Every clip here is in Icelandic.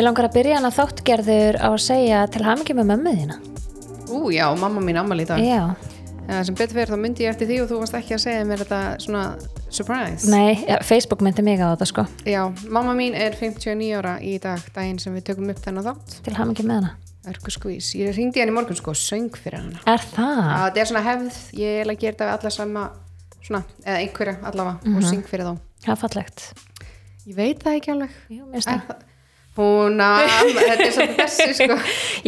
Mér langar að byrja hana þáttgerður á að segja til hamingi með mömmu þína. Ú, já, mamma mín ammali í dag. Já. Ja, sem betur fyrir þá myndi ég eftir því og þú varst ekki að segja mér þetta svona surprise. Nei, ja, Facebook myndi mig á þetta sko. Já, mamma mín er 59 ára í dag, daginn sem við tökum upp þennan þátt. Til hamingi með hana. Örgu skvís. Ég ringdi henni morgun sko, söng fyrir hana. Er það? Þetta er svona hefð, ég er að gera þetta við alla sama, svona, eða einhverja allavega og syng fyrir þá. Það er fallegt. Ég veit það ekki alveg. Jú, Er Hún að, þetta er svona þessi sko.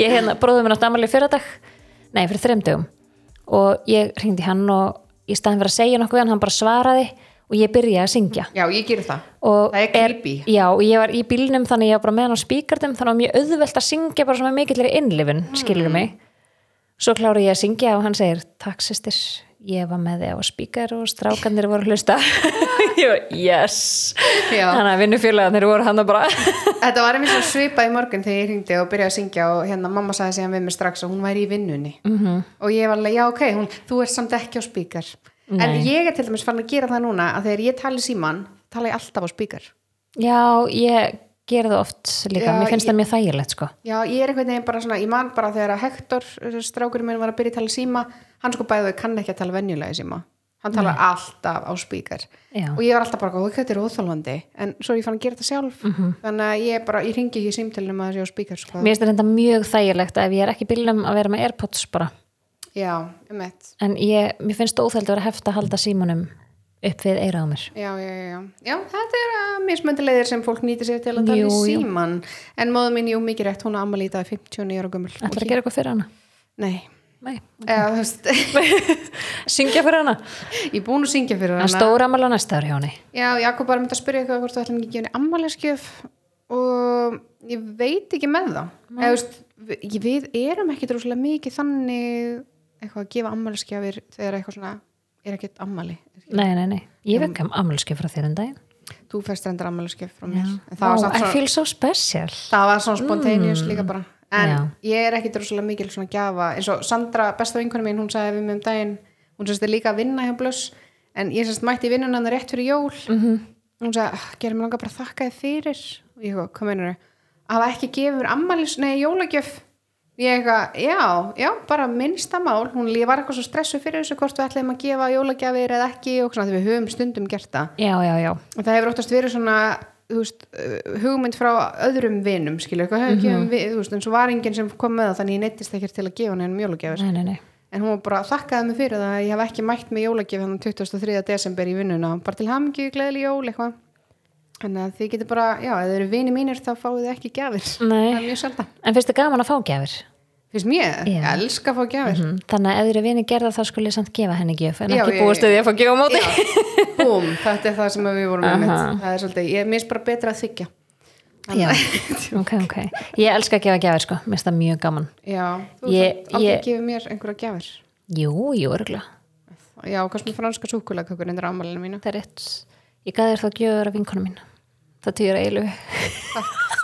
Ég hérna, bróðum mér átt amalið fyrir dag, nei, fyrir þreim dögum og ég ringdi hann og í staðin fyrir að segja nokkuð hann, hann bara svaraði og ég byrjaði að syngja. Já, ég gerir það. Og Það er creepy. Já, og ég var í bílnum þannig ég var bara með hann á spíkartum þannig að mjög auðvelt að syngja bara svona mikillir innlifun, skilur Mm. mig svo klári ég að syngja og hann segir takk sýstir, ég var með þig á spíkar og strákanir voru hlusta. Ég var, yes. Þannig að vinnufélagarnir voru hann að bara. Þetta var einmitt svo svipað í morgun þegar ég hringdi og byrjaði að syngja og hérna mamma sagði síðan við mig strax að hún væri í vinnunni. Mhm. -hmm. og ég var alveg, já ok, hún, þú ert samt ekki á spíkar en ég er til dæmis fann að gera það núna að þegar ég tali síman, tala ég alltaf á spíkar já, ég ger það oft líka, Já, mér finnst ég- það mjög þægilegt sko. Já, ég er einhvern veginn bara svona, ég man bara þegar að Hector, strákurinn minn var að byrja að tala í síma hann sko bæðið kann ekki að tala venjulega síma. Hann talar alltaf á spíkar og ég var alltaf bara, ok, þetta er óþálfandi en svo ég fann að gera þetta sjálf. Mhm. þannig að ég bara, ég ringi ekki í símtölunum að það sé á spíkar sko. mér finnst þetta mjög þægilegt ef ég er ekki í bílnum að vera með Airpods bara. Já, um en ég, mér finnst óþægilegt að vera heft að halda símanum upp við eira á mér. Já, já, já, já. Þetta er uh, mismöndi leiðir sem fólk nýtir sér til að tala í síman en móðu mín, jú, mikið rétt, hún er dag 59 ára gömul. Ætlar að gera eitthvað fyrir hana? Nei, Nei, eða þú veist. Syngja fyrir hana? Ég er búin að syngja fyrir hana. stóra amal á næsta ári henni Já, Jakob bara myndi að spyrja eitthvað hvort þú ætlum ekki að gefa henni ammaliðskjöf og ég veit ekki með það. Eða við, við erum ekki droslega mikið þannig eitthvað að gefa ammaliðskjöfir þegar eitthvað svona er ekkert ammali nei, nei, nei, ég vekk um amalskjöf frá þér en dag Þú fæst reyndar ammaliðskjöf frá mér. Það feel so special. Það var svona spontaneous líka bara. En Já. ég er ekki droslega mikil svona gjafa. Eins og Sandra, besta vinkonu mín, hún sagði við mig um daginn hún sérst er líka að vinna hjá Blöss en ég sérst mætti í vinnuna hann rétt fyrir jól. -hmm. hún sagði, "Ah, gerum mig langar bara að þakka þið fyrir. Og ég meinur þau að hafa ekki gefur ammalis, nei, jólagjöf ég já, já, bara minnsta mál, hún var eitthvað svo stressu fyrir þessu hvort við ætlum að gefa jólagjafir eða ekki og svona við höfum stundum gert það. Já, já, og það hefur óttast verið svona veist, uh, hugmynd frá öðrum vinum skilur, eitthvað hefur gefum við þú veist, en svo var enginn sem kom með það þannig ég neittist ekkert til að gefa hann jólagjafir. Nei, nei, nei. En hún var bara þakkaði mig fyrir það að ég hef ekki mætt með jólagjaf hann 23. desember í vinnuna bara til hamingju, gleðileg jól þannig að þið getur bara, já, ef þið eru vini mínir þá fáið þið ekki gjafir. Nei. það er mjög sjaldan. En finnst þið gaman að fá gjafir? Finnst mér, ég elska að fá gjafir. Mm. þannig að ef þið eru vinni gerða þá skulle ég samt gefa henni gjöf en Já, ekki búist því að fá á móti. Búm, þetta er það sem við vorum með. Aha. það er svolítið, ég minnst bara betra að þykja já, ok, ok. Ég elska að gefa gjafir sko, mér finnst það mjög gaman. Já, þú ég, aldrei ég- gefið mér einhverja gjafir. Jú, jú, örgulega Já, sem franska súkulakökur endur ámælinu mínu. Það er rétt. Ég gaf þér þá gjöfur af vinkonu mín það týður eilu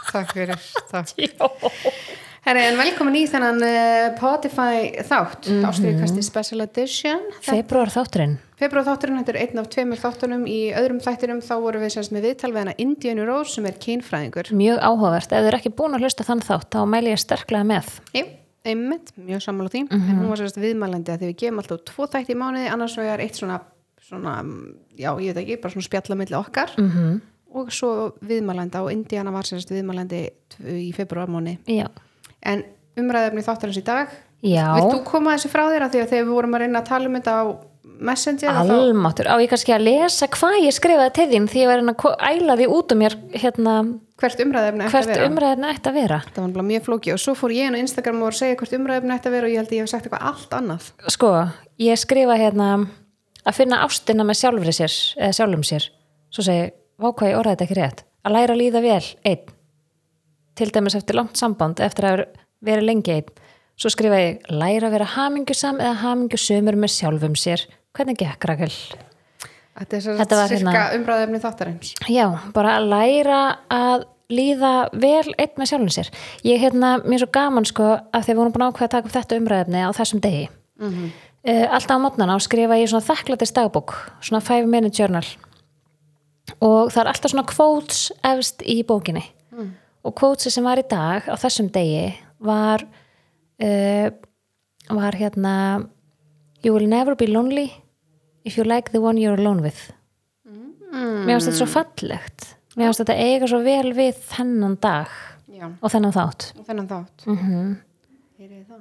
Takk fyrir, takk Herri, en velkomin í þennan uh, Spotify þátt mm -hmm. Ástriðkasti Special Edition. Februar þátturinn. Februar þátturinn, þetta er einn af tveimur þáttunum. Í öðrum þættinum þá vorum við semst með viðtal við hana Indianu Rose sem er kynfræðingur. Mjög áhugavert, ef þið eru ekki búin að hlusta þann þátt þá mæli ég sterklega með. Jú, einmitt, mjög sammála því. En hún var semst viðmælandi að því við gefum alltaf tvo þætti í mánuði, annars vegar eitt svona svona, já, ég veit ekki, bara svona spjalla milli okkar. -hmm. og svo viðmælandi og Indiana var semst viðmælandi í februarmáni já, En umræðefni þáttarins í dag já. Vilt þú koma þessu frá þér að því að þegar við vorum að reyna að tala um þetta á Messenger að þá, almáttur, á ég kannski að lesa hvað ég skrifaði til þín því ég var að æla því út um mér hérna, hvert umræðefni ætti að vera. Það var mjög flóki og svo fór ég inn á Instagram og var að segja hvert umræðefni ætti að vera og ég held að ég hef sagt eitthvað allt annað. Sko, ég skrifa hérna að finna ástina með sjálfum sér, svo segi vá hvað ég orðaði þetta ekki rétt, að læra að líða vel einn, til dæmis eftir langt samband, eftir að vera lengi einn, svo skrifa ég læra að vera hamingjusam eða hamingjusumur með sjálfum sér, hvernig gekk Rakel? Þetta er Þetta svo cirka hérna- umræðefni þáttarins. Já, bara að læra að líða vel einn með sjálfum sér. Ég hérna, mér er svo gaman sko að því að við vorum búin ákveða að taka upp þetta umræðefni á þessum degi. Mm uh, alltaf á mótnana skrifa ég svona þakklættis dagbók svona 5 minute journal. Og það er alltaf svona quotes efst í bókinni og kvótsi sem var í dag á þessum degi var uh, var hérna you will never be lonely if you like the one you're alone with. Mér finnst þetta svo fallegt. Mér finnst þetta eiga svo vel við þennan dag já, og þennan þátt. Og þennan þátt. Mm -hmm. Það?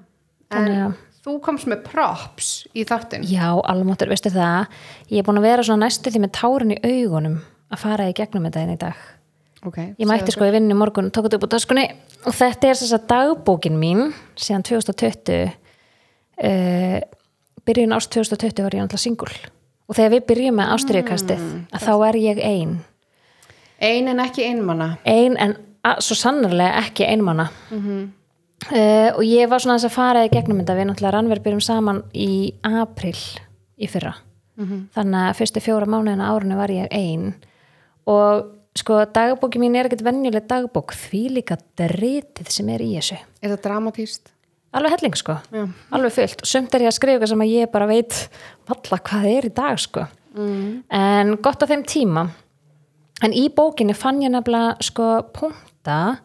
Þannig en að- þú komst með props í þáttin Já, almáttur, veistu það? Ég er búin að vera svona næstu því með tárin í augunum að fara í gegnum þetta inn í dag okay, Ég mætti sko í vinnu morgun, tók þetta upp á töskunni og þetta er þess að dagbókin mín síðan 2020 uh, byrjun ást 2020 var ég náttúrulega singul og þegar við byrjum með ástriðkastið að þá er ég ein. Ein en ekki einmanna ein en svo sannarlega ekki einmanna Mhm. uh, og ég var svona þess að fara í gegnum þetta. Við náttúrulega rannverð byrjum saman í april í fyrra. Mhm. þannig að fyrstu fjóra mánuðina árunni var ég ein. Og sko dagbóki mín er ekkert venjuleg dagbók því líka dritið sem er í þessu. Er það dramatíst? alveg helling sko, Já. alveg fullt. Sumt er ég að skrifa sem að ég bara veit valla hvað það er í dag sko. Mm. en gott á þeim tíma. En í bókinni fann ég nefnilega sko punkta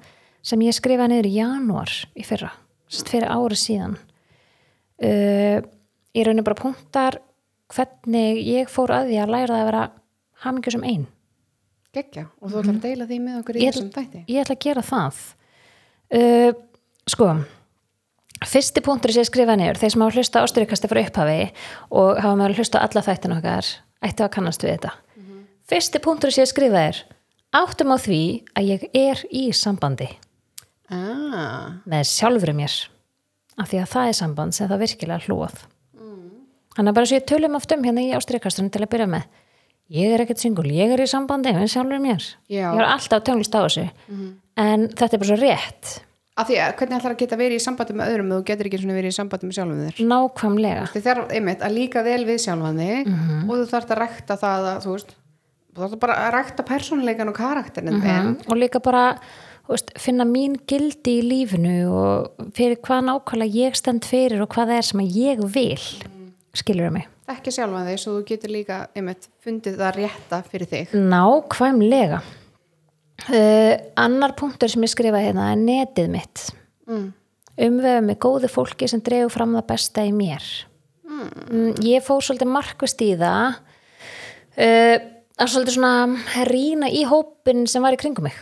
sem ég skrifaði niður í janúar í fyrra, fyrir ári síðan. Uh, ég raunir bara punktar hvernig ég fór að því að læra það að vera hamingjur sem geggja og þú ætlar að deila því með okkur í Mhm. Þessum þætti? ég ætla að gera það. Uh, sko fyrsti punktur sem ég skrifaði niður þeir sem hafa hlusta ástyrikasti frá upphafi og hafa með að hlusta alla þættin okkar ættu að kannast við þetta. Fyrsti punktur sem ég skrifaði er áttum á því að ég er í sambandi. Ah, með sjálfri mér af því að það er samband sem það virkilega hlúað. Þannig að bara svo ég tölum oft um hérna í ástyrikastunum til að byrja með ég er ekkert singul, ég er í sambandi með sjálfur mér. Já. ég er alltaf tönglist á þessu. En þetta er bara svo rétt. Af því að hvernig ætlar að geta verið í sambandi með öðrum ef þú getur ekki svona verið í sambandi með sjálfum þér? Nákvæmlega. Þið þarf einmitt að líka vel við sjálfan þig Mhm. og þú þarf að rækta það að þú veist, þú þarf bara að rækta persónleikan og karakterin mm mm. og líka bara þú veist, finna mín gildi í lífinu og fyrir hvað nákvæmlega ég stend fyrir og hvað það er sem ég vil skilur mig þekki sjálfan þig svo þú getur líka einmitt fundið það rétta fyrir þig. Nákvæmlega. Uh, annar punktur sem ég skrifa hérna er netið mitt. Mm. umvefa með góðu fólki sem dregur fram það besta í mér. Mm. ég fór svolítið markvist í það uh, að svolítið svona rýna í hópin sem var í kringum mig.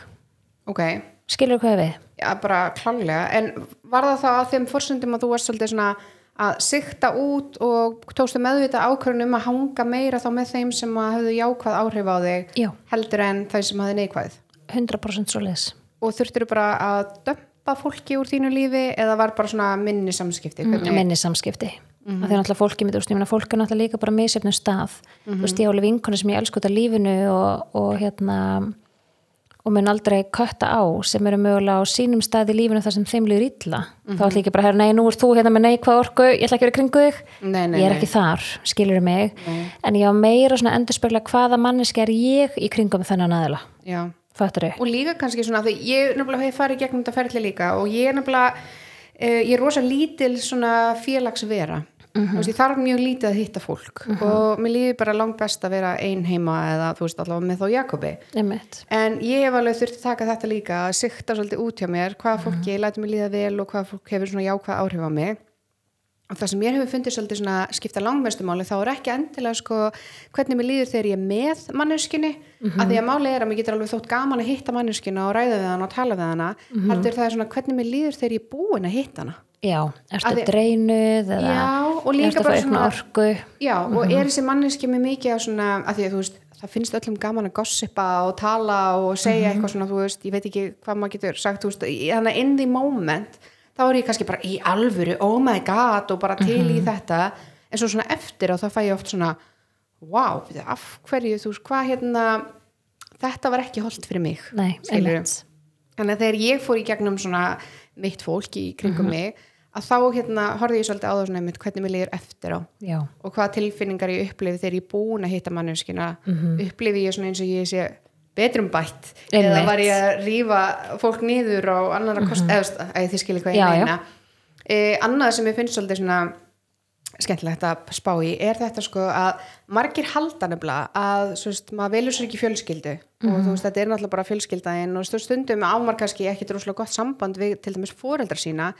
Ok, skilur hvað við? já bara klálega en var það þá að þeim forsöndum að þú varst svolítið svona að sikta út og tókstu meðvita ákvörðun um að hanga meira þá með þeim sem að höfðu jákvæð áhrif á þig Já. heldur en þeim sem hafði neikvæð 100% svo leis og þurftur bara að dömpa fólki úr þínu lífi eða var bara svona minni samskipti hvernig? minni samskipti mm -hmm. að því að náttúrulega fólki mitt, þú ég meina fólk er náttúrulega líka bara misjöfnum stað, þú veist, ég álega vinkonu sem ég elsku út af lífinu og, og hérna og mun aldrei kötta á sem eru mögulega á sínum stað í lífinu þar sem þeim líður illa. Þá ætla ég ekki bara að herra, nei, nú er þú hérna með neikvað orku ég ætla ekki að vera kringu þig. Nei, nei, ég er ekki þar, skilur mig. En ég á meira svona endurspegla hvaða manneski er ég í kringum þennan aðila. Fattur þau? og líka kannski svona því ég nefnilega hef farið gegnum þetta ferli líka og ég er nefnilega uh, ég er rosa lítil svona félagsvera mm -hmm. veist, ég þarf mjög lítið að hitta fólk og mér líður bara langt best að vera ein heima eða þú veist allavega með þá Jakobi en ég hef alveg þurft að taka þetta líka að sikta svolítið út hjá mér hvaða fólki mm lætur mig líða vel og hvaða fólk hefur svona jákvæð áhrif á mig og það sem ég hefur fundið svolítið svona skipta langmestumáli þá er ekki endilega sko hvernig mér líður þegar ég er með manneskinni Mhm. að því að máli er að mér getur alveg þótt gaman að hitta manneskina og ræða við hana og tala við hana Mhm. heldur það er svona hvernig mér líður þegar ég er búin að hitta hana Já, ertu Að dreinuð eða ertu að fá svona- orku Já, og Mhm. er þessi manneski með mikið af svona, að því að þú veist, það finnst öllum gaman að gossipa og tala og segja Mhm. eitthvað svona, þú veist, ég veit ekki hvað maður getur sagt, þú veist, þannig að in the moment þá er ég kannski bara í alvöru oh my god og bara til Mhm. í þetta en svo svona eftir og þá fæ ég oft svona wow, af hverju, þú veist, hvað hérna þetta var ekki holdt fyrir mig Nei, þannig að þegar ég fór í gegnum svona mitt fólk í kringum Mhm. mig að þá hérna horfði ég svolítið á það svona hvernig mér líður eftir á. Já, og hvaða tilfinningar ég upplifi þegar ég er búin að hitta manneskina upplifi ég svona eins og ég sé betrum bætt. Eða Einmitt. var ég að rífa fólk niður á annara kost eða þú veist, að þið skilja hvað ég meina. E, annað sem ég finnst svolítið svona skemmtilegt að spá í er þetta sko að margir halda nefnilega að veist, maður velur sér ekki fjölskyldu og þú veist þetta er náttúrulega bara fjölskyldaðin og stu- stundum á maður kannski ekki droslega gott samband við til dæmis fóreldra sína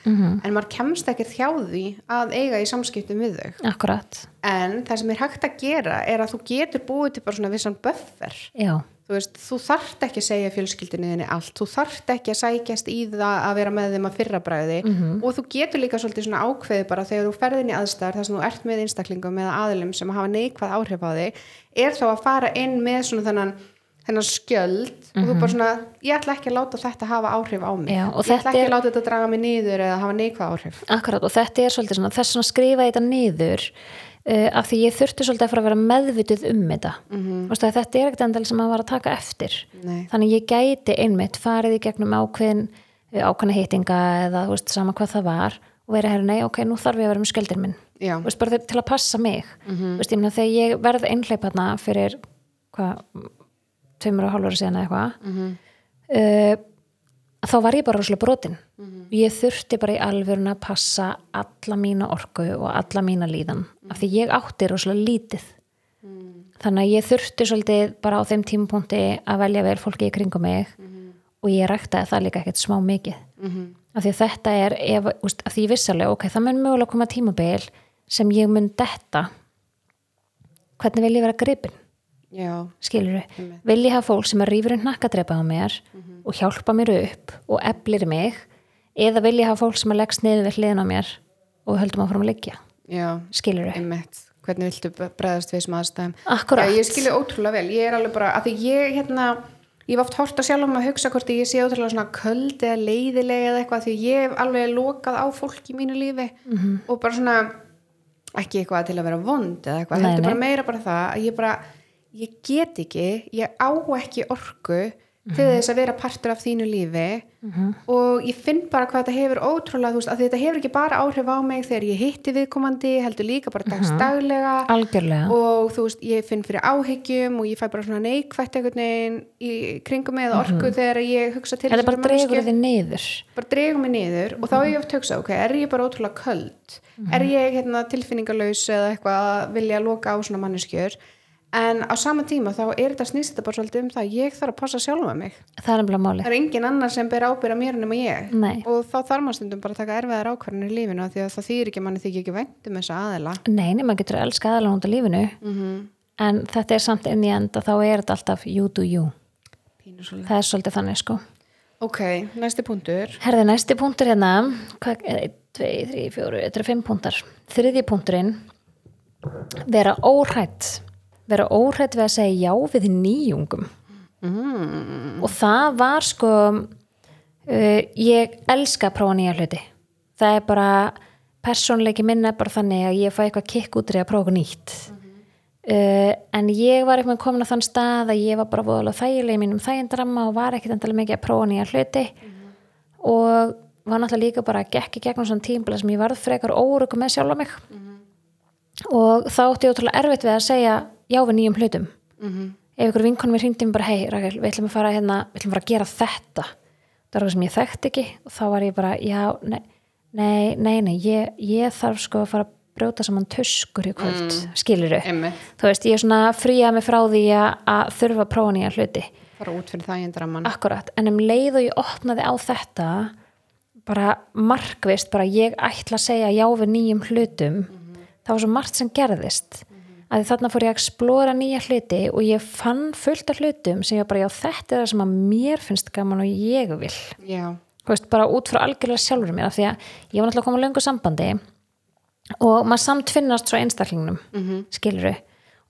en maður kemst ekkert hjá því að eiga í samskiptum við þau. Akkurat. En það sem er hægt að gera er að þú getur búið til bara svona vissan buffer. Já, þú veist, þú þarft ekki að segja fjölskyldinni þinni allt, þú þarft ekki að sækjast í það að vera með þeim að fyrra bræði og þú getur líka svolítið svona ákveði bara þegar þú ferðin í aðstæðar þar sem þú ert með einstaklingum eða aðilum sem hafa neikvæð áhrif á þig er þá að fara inn með svona þennan þennan skjöld og þú bara svona, ég ætla ekki að láta þetta hafa áhrif á mig. Já, ég ætla ekki að láta þetta draga mig niður eða hafa neikvæð áhrif. Akkurat og þetta er svolítið svona þess að skrifa þetta niður uh, af því ég þurfti svolítið að fara að vera meðvituð um þetta. Mm -hmm. þetta er ekkert endal sem að var að taka eftir. Nei. þannig ég gæti einmitt farið í gegnum ákveðin uh, ákveðna heitinga eða veist, sama hvað það var og verið herri, nei, ok, nú þarf ég að vera með skjöldin minn. Veist, bara til að passa mig. Mm veist, ég meina þegar ég verð einhleip hérna fyrir hvað, tveimur og hálfur síðan eitthvað uh, þá var ég bara rosalega brotin. Ég þurfti bara í alvörun að passa alla mína orku og alla mína líðan af því ég átti rosalega lítið. Þannig að ég þurfti svolítið bara á þeim tímapunkti að velja vel fólki í kringum mig og ég ræktaði það líka ekkert smá mikið. Af því þetta er ef, úst, af því ég vissalega, ok, það mun mögulega koma tímabil sem ég mun detta. Hvernig vil ég vera gripin Skilur vil ég hafa fólk sem að rýfur um nakkadrepa á mér og hjálpa mér upp og eflir mig eða vil ég hafa fólk sem að leggst niður við hliðin á mér og höldum áfram að liggja? Já, skilur einmitt. Hvernig viltu bregðast við þessum aðstæðum? Akkúrat. Já, ég skilji ótrúlega vel, ég er alveg bara að því ég hérna, ég var oft hort að sjálf um að hugsa hvort ég sé ótrúlega svona köld eða leiðilega eða eitthvað því ég hef alveg lokað á fólk í mínu lífi -hmm. og bara svona ekki eitthvað til að vera vond eða eitthvað, þetta er bara meira bara það að ég bara, ég get ekki ég á ekki orku til þess að vera partur af þínu lífi og ég finn bara hvað þetta hefur ótrúlega, þú veist, að þetta hefur ekki bara áhrif á mig þegar ég hitti viðkomandi heldur líka bara dagstaglega algjörlega. og þú veist, ég finn fyrir áhyggjum og ég fæ bara svona neikvætt einhvern veginn í kringum með orku þegar ég hugsa til Mhm. þetta bara dregur þið niður. Bara dregur mig niður og þá er ég oft hugsa ok, er ég bara ótrúlega köld? Er ég hérna, tilfinningalös eða eitthvað að vilja loka á svona manneskjur en á sama tíma þá er þetta snýst þetta bara svolítið um það að ég þarf að passa sjálfa mig. Það er það er engin annar sem ber ábyrða mér nema ég. Nei. og þá þarf maður stundum bara að taka erfiðar ákvarðanir í lífinu því að það þýr ekki að manni þykir ekki vænt um þessa aðila. Nei, nei, maður getur að elska út af lífinu. Mhm. en þetta er samt inn í enda þá er þetta alltaf you do you. Það er svolítið þannig sko. Ok, næsti punktur. Herði, næsti punktur hérna, hvað, 1, 2, 3, 4, þetta er 5 punktar. Þriði punkturinn, vera óhrætt. Vera óhrætt við að segja já við nýjungum. Mm. Og það var sko, uh, ég elska að prófa nýja hluti. Það er bara, persónleiki minn er bara þannig að ég fæ eitthvað kikk út í að prófa nýtt. Uh, en ég var eitthvað komin á þann stað að ég var bara voðalega þægileg í mínum þægindrama og var ekkit endalega mikið að prófa nýja hluti og var náttúrulega líka bara gekk í gegnum svona tímbla sem ég varð frekar órugum með sjálfa mig og þá átti ég ótrúlega erfitt við að segja já við nýjum hlutum. Ef ykkur vinkonum mér hringdi mér bara hei Rakel, við ætlum að fara hérna, við ætlum að fara að gera þetta. Það var það sem ég þekkti ekki. Og þá var ég bara, já, nei nei, nei, nei, ég, ég þarf sko að fara að brjóta saman tuskur í kvöld mm. skiluru, Einmitt. þú veist, ég er svona fríað mig frá því að, þurfa að prófa nýja hluti. Fara út fyrir það í endraman Akkurat, en um leið og ég opnaði á þetta bara markvist, bara ég ætla að segja já við nýjum hlutum það var svo margt sem gerðist að þarna fór ég að explora nýja hluti og ég fann fullt af hlutum sem ég bara já þetta er það sem að mér finnst gaman og ég vil. Já, veist, bara út frá algjörlega sjálfur mér af því að ég var náttúrulega koma á löngu sambandi og maður samt finnast svo einstaklingnum mm -hmm. skiluru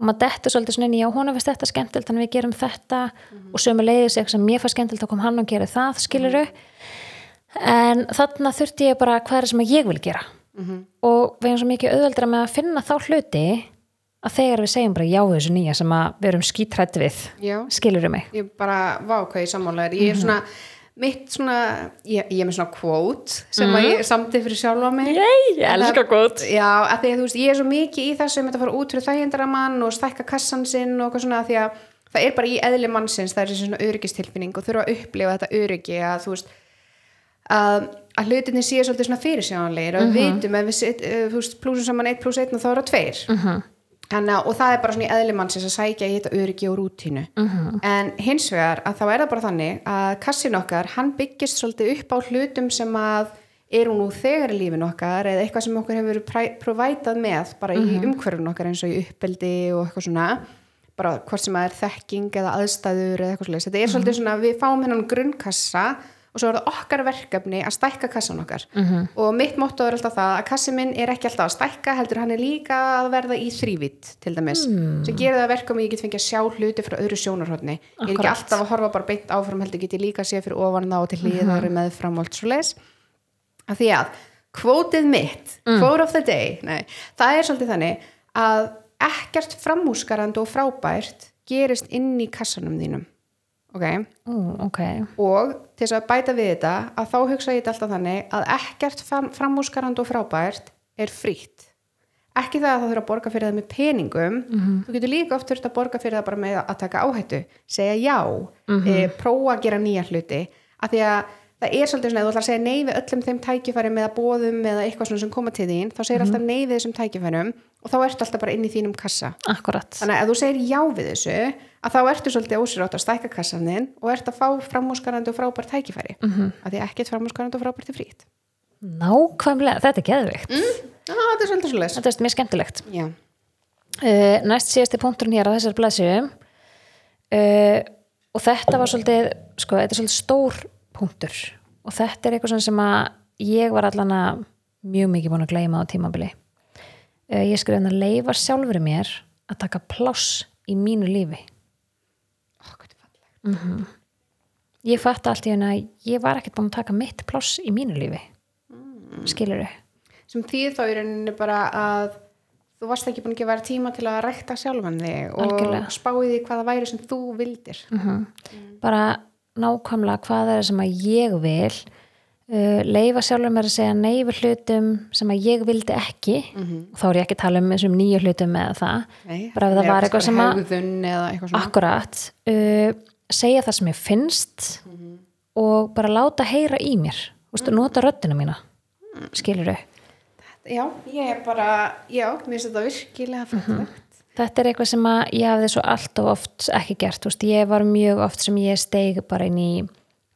og maður dettur svolítið svona í já, hún finnst þetta skemmtilt þannig við gerum þetta. Og sömu leiðis eitthvað sem mér fannst skemmtilt þá kom hann og gera það skiluru en þarna þurfti ég bara hvað er það sem ég vil gera? Og við erum svo mikið auðveldra með að finna þá hluti að þegar við segjum bara já við þessu nýja sem að við erum skítrætt við já. skiluru mig? Ég bara, vá hvað ég er svona, mitt svona ég, ég er með svona quote sem að ég samtið fyrir sjálfa mig. Yey, ég elska gott já, að því að þú veist, ég er svo mikið í þessu um þetta að fara út fyrir þægindara mann og stækka kassan sinn og eitthvað svona að því að það er bara í eðli mannsins það er svona öryggistilfinning og þurfa að upplifa þetta öryggi að þú veist að, að hlutinni séu svolítið svona fyrirsjáanlegir og við vitum ef við set, uh, þú veist, plúsum saman 1 pluss 1 og þá er það 2 Mhm. Þannig, að- og það er bara svona í eðlimannsins að sækja í þetta öryggi og rútínu Mhm. en hins vegar að þá er það bara þannig að kassin okkar, hann byggist svolítið upp á hlutum sem að eru nú þegar í lífin okkar eða eitthvað sem okkur hefur verið provætað með bara í Mhm. umhverfun okkar eins og í uppeldi og eitthvað svona bara hvort sem það er þekking eða aðstæður eða eitthvað svolítið, þetta er svolítið Mhm. svona við fáum hennan grunnkassa og svo er það okkar verkefni að stækka kassan okkar Mhm. og mitt motto er alltaf það að kassi minn er ekki alltaf að stækka heldur hann er líka að verða í þrývitt til dæmis, Hmm. sem gerir það verkum að ég get fengið að sjá hluti frá öðru sjónarhóttni ég er ekki alltaf að horfa bara beint áfram heldur get ég líka að sé fyrir ofan þá og til hliðar Mhm. með fram og allt svo leis að því að kvótið mitt, Mm. quote of the day nei, það er svolítið þannig að ekkert framúskarandi og frábært gerist inn í kassanum þínum ok, Ú, ok, og til þess að bæta við þetta að þá hugsa ég þetta alltaf þannig að ekkert fram, framúskarandi og frábært er frítt. Ekki það að það þurfa að borga fyrir það með peningum. Þú getur líka oft þurft að borga fyrir það bara með að taka áhættu. Segja já, e, prófa að gera nýja hluti. Af því að það er svolítið svona, ef þú ætlar að segja nei við öllum þeim tækifæri með að bóðum eða eitthvað svona sem koma til þín þá segir alltaf nei við þessum tækifærum og þá ertu alltaf bara inn í þínum kassa. Akkurat. Þannig að þú segir já við þessu að þá ertu svolítið ósýrátt að stækka kassan þinn og ert að fá framúskarandi og frábært tækifæri. Mm -hmm. að því ekkert framúskarandi og frábært er frýtt Nákvæmlega, þetta er geðvikt Já, þetta er svolítið svolítið Þetta er mjög skemmtilegt. Uh, Næst síðasti punkturinn hér á þessar blæsju uh, og þetta var svolítið sko, þetta er svolítið stór punktur. Og þetta er eitthvað sem að ég var allan að mjög mikið búin að gleyma á tímabili. Uh, Ég skriði að leifa sjálfur mér að taka pláss í mínu lífi er fallegt Ég fatt allt í að ég var ekkert búin að taka mitt pláss í mínu lífi. Mm. skilur sem þýð þá í rauninni bara að þú varst ekki búin að gefa tíma til að rækta sjálfan þig og Algjörlega. spáði því hvað það væri sem þú vildir. Bara nákvæmlega hvað er sem að ég vil uh, leifa sjálfur mér að segja nei við hlutum sem að ég vildi ekki. Og þá er ég ekki að tala um þessum nýju hlutum með það. Nei, bara ef það er var eitthvað sem að eða akkurat. Uh, segja það sem ég finnst og bara láta heyra í mér. Vistu, nota röddina mína skilur þau Já, ég er bara, já, mér finnst þetta virkilega fallegt. Þetta er eitthvað sem að ég hafði svo allt of oft ekki gert, veist, ég var mjög oft sem ég steig bara inn í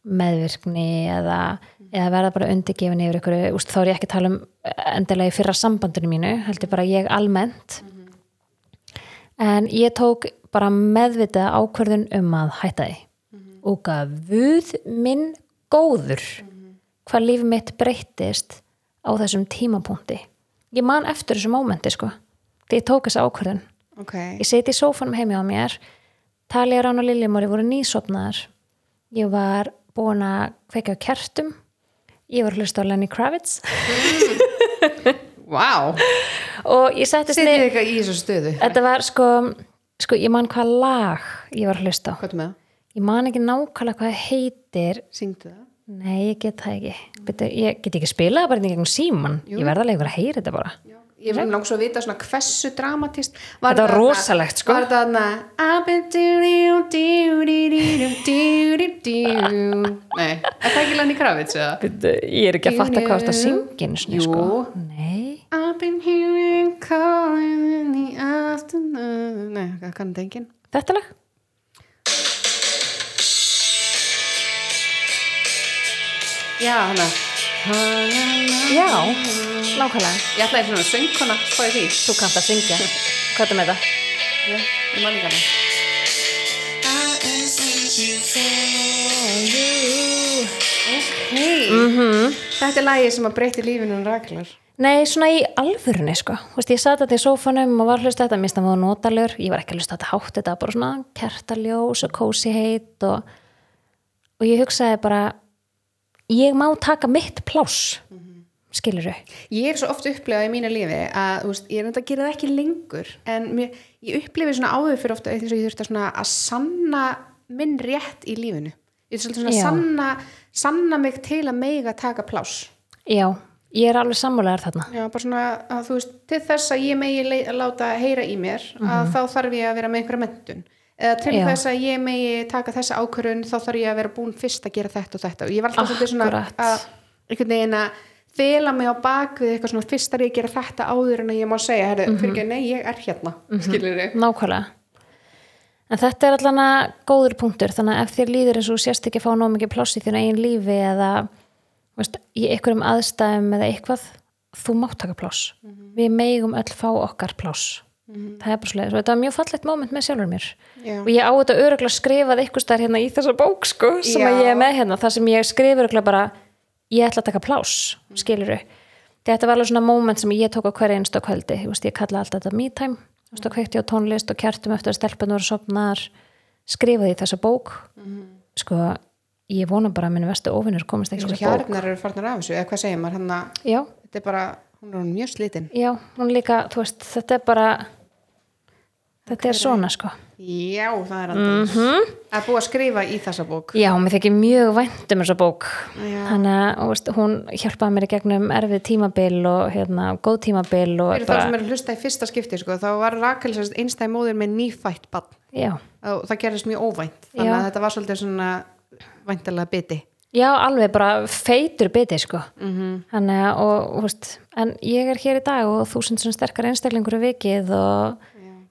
meðvirkni eða, eða verða bara undirgefin yfir ykkur úst, þá er ég ekki að tala um endilega í fyrra sambandinu mínu, heldur bara ég almennt. En ég tók bara meðvitað ákvörðun um að hætta því. Og gaf vuð minn góður hvað líf mitt breyttist á þessum tímapunkti. Ég man eftir þessu mómenti sko því ég tók þessa ákvörðun. Ok, ég seti í sófanum heimi á mér Talía Rán og Liljumóri voru nýsopnaðar. Ég var búin að kveika á kertum. Ég var að hlusta á Lenny Kravitz. Vá. Og ég settist niður þessu þetta var sko, sko ég man hvað lag ég var að hlusta á Hvað er með það? ég man ekki nákvæmlega hvað heitir Syngdu það? nei, ég get það ekki Byrju, ég get ekki spilað bara gegnum síman ég verða alveg að heyra þetta bara Ég er langt svo að vita svona hversu dramatist Þetta var rosalegt, sko. Var þetta doody Nei, er það ekki Lenny Kravitz eða? Ég er ekki að fatta hvað þetta syngin Jú. sko. nei I've been hearing calling in the afternoon. Nei, það kann þetta enginn. Þetta lag? Já, hana. Já, nákvæmlega. Ég ætlaði svona söngkona, spáði því. Þú kannt að syngja. Hvað er með það? Já, ég man ekki hana Ok Mhm. Þetta er lagið sem að breyti lífinu um Raklar Nei, svona í alvörunni, sko. Þú veist, ég satt þetta í sófanum og var að hlusta þetta, mér stað var notalur. Ég var ekki að hlusta þetta hátt, þetta var bara svona kertaljós og kósi heit og, og ég hugsaði bara, ég má taka mitt pláss, skilur þau. Ég er svo oft upplegað í mínu lífi að veist, ég er enda að gera það ekki lengur en mér, ég upplifi svona áður fyrir ofta eins og ég þurfti að, að sanna minn rétt í lífinu ég þurfti að sanna, sanna mig til að meiga taka pláss Já, ég er alveg sammálegar þarna. Já, bara svona að þú veist, til þess að ég megi láta heyra í mér að þá þarf ég að vera með einhverja mentun eða til Mhm. Já. þess að ég megi taka þessa ákvörun þá þarf ég að vera búin fyrst að gera þetta og þetta og ég var alltaf svolítið svona að einhvern veginn að fela mig á bakvið eitthvað svona fyrst að ég gera þetta áður en að ég má segja, herru, Mhm. fyrir ekki, nei, ég er hérna skilur þig nákvæmlega en þetta er allan að góður punktur þannig að ef þér líður eins og sérst ekki að fá nóg mikið pláss í þínu eigin lífi eða veist, í einhverjum aðstæðum eða eitthvað, þú mátt taka pláss. Við megum öll fá okkar pláss. Það er bara svolítið, þetta var mjög fallegt moment með sjálfur mér. Já. og ég á þetta öruglega skrifað eitthvað stær hérna í þessa bók sko, sem Já. að ég er með hérna, þar sem ég skrif öruglega bara, ég ætla að taka pláss skiluru, þetta var alveg svona moment sem ég tók á hverja einstu kvöldi. Ég, veist, ég kalla alltaf þetta me time þú veist, og kveikti á tónlist og kjartum eftir að stelpunum voru sopnar, skrifaði þessa bók. Sko, ég vona bara að minn vestu ofinnur komist ekki í Svo þessa bók. Hjarnar eru farnar af þessu, eða hvað segir maður? Hann að já, þetta er bara, hún er mjög slitin. Já, hún líka, þú veist, þetta er bara þetta er svona sko. Já, það er aldrei Mhm. Það er búið að skrifa í þessa bók. Já, mér þykir mjög vænt um þessa bók. Þannig að þú veist, hún hjálpaði mér í gegnum erfið tímabil og hérna, góð tímabil Fyrir þá sem er að hlusta í fyrsta skipti sko, þá var Rakel einstæði móðir með nýfætt bann og það gerðist mjög óvænt. Þannig Já. að þetta var svolítið svona væntalega biti. Já, alveg bara feitur biti sko. Mhm. -hmm. þannig að, og, þú veist, en ég er hér í dag og þúsund svona sterkar einstaklingur í vikið og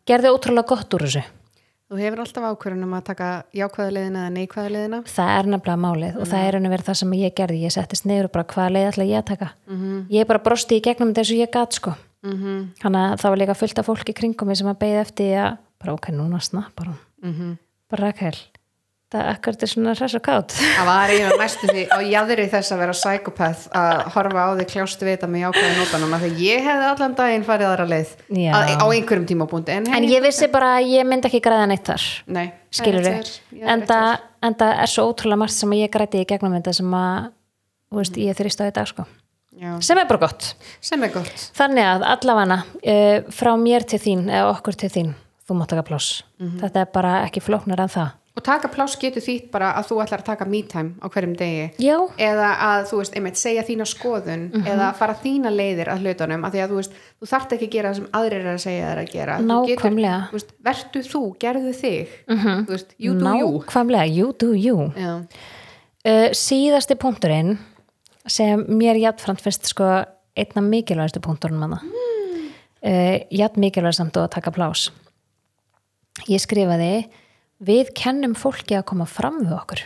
gerði ótrúlega gott úr þessu. Þú hefur alltaf ákvörðun um að taka jákvæða leiðina eða neikvæða leiðina. Það er nefnilega málið og það er henni verið það sem ég gerði. Ég settist og bara hvaða leið ætla ég að taka? -hmm. ég bara brosti í gegnum og ég gat sko. Mm -hmm. þannig að það var líka fullt af fólki kringum sem að beigði eftir að bara ok, núna snappar hún Mhm. bara Rakel það ekkert er svona hress og kátt Það var eiginlega næstu því á jæðri þess að vera psykopath að horfa á því kljástu við þetta með jákvæða nótanum af því ég hefði allan daginn farið aðra leið að, á einhverjum tímabúndi en, en ég vissi bara að ég myndi ekki græða neitt þar Nei, skilur við, en það, er svo ótrúlega margt sem ég græti í gegnum þetta sem að veist, ég þrýst á dag sko. Sem er bara gott. Er gott. Þannig að allavega uh, frá mér til þín eða okkur til þín þú mátt taka pláss. Mhm. þetta er bara ekki flóknar en það og taka pláss getur þýtt bara að þú ætlar að taka me time á hverjum degi. Já, eða að þú veist, einmitt, segja þína skoðun Mhm. eða fara þína leiðir að hlutunum af því að þú veist, þú þarft ekki að gera það sem aðrir er að segja þér að gera. Þú getur, Nákvæmlega. þú veist, vertu þú, gerðu þig. Þú veist, you do you. Nákvæmlega, you do you. Uh, síðasti punkturinn sem mér jafnframt finnst sko einna mikilvægastu punkturinn manna mm. uh, jafn mikilvæg samt og að taka plás ég skrifaði við kennum fólki að koma fram við okkur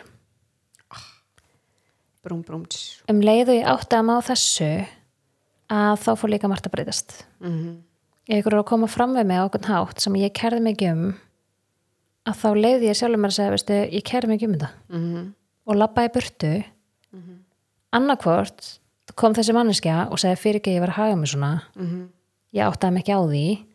brúm, brúm, tss. um leið og ég átti að má þessu að þá fór líka margt að breytast Mhm. ef ykkur er að koma fram við mig á okkur hátt sem ég kerði ekki um að þá leiði ég sjálfur mér að segja veistu, ég kerði mig ekki um þetta Mhm. og labbaði í burtu annarkvort kom þessi manneskja og segði fyrir ekki að ég var að haga mig svona Mhm. ég áttaði mig ekki á því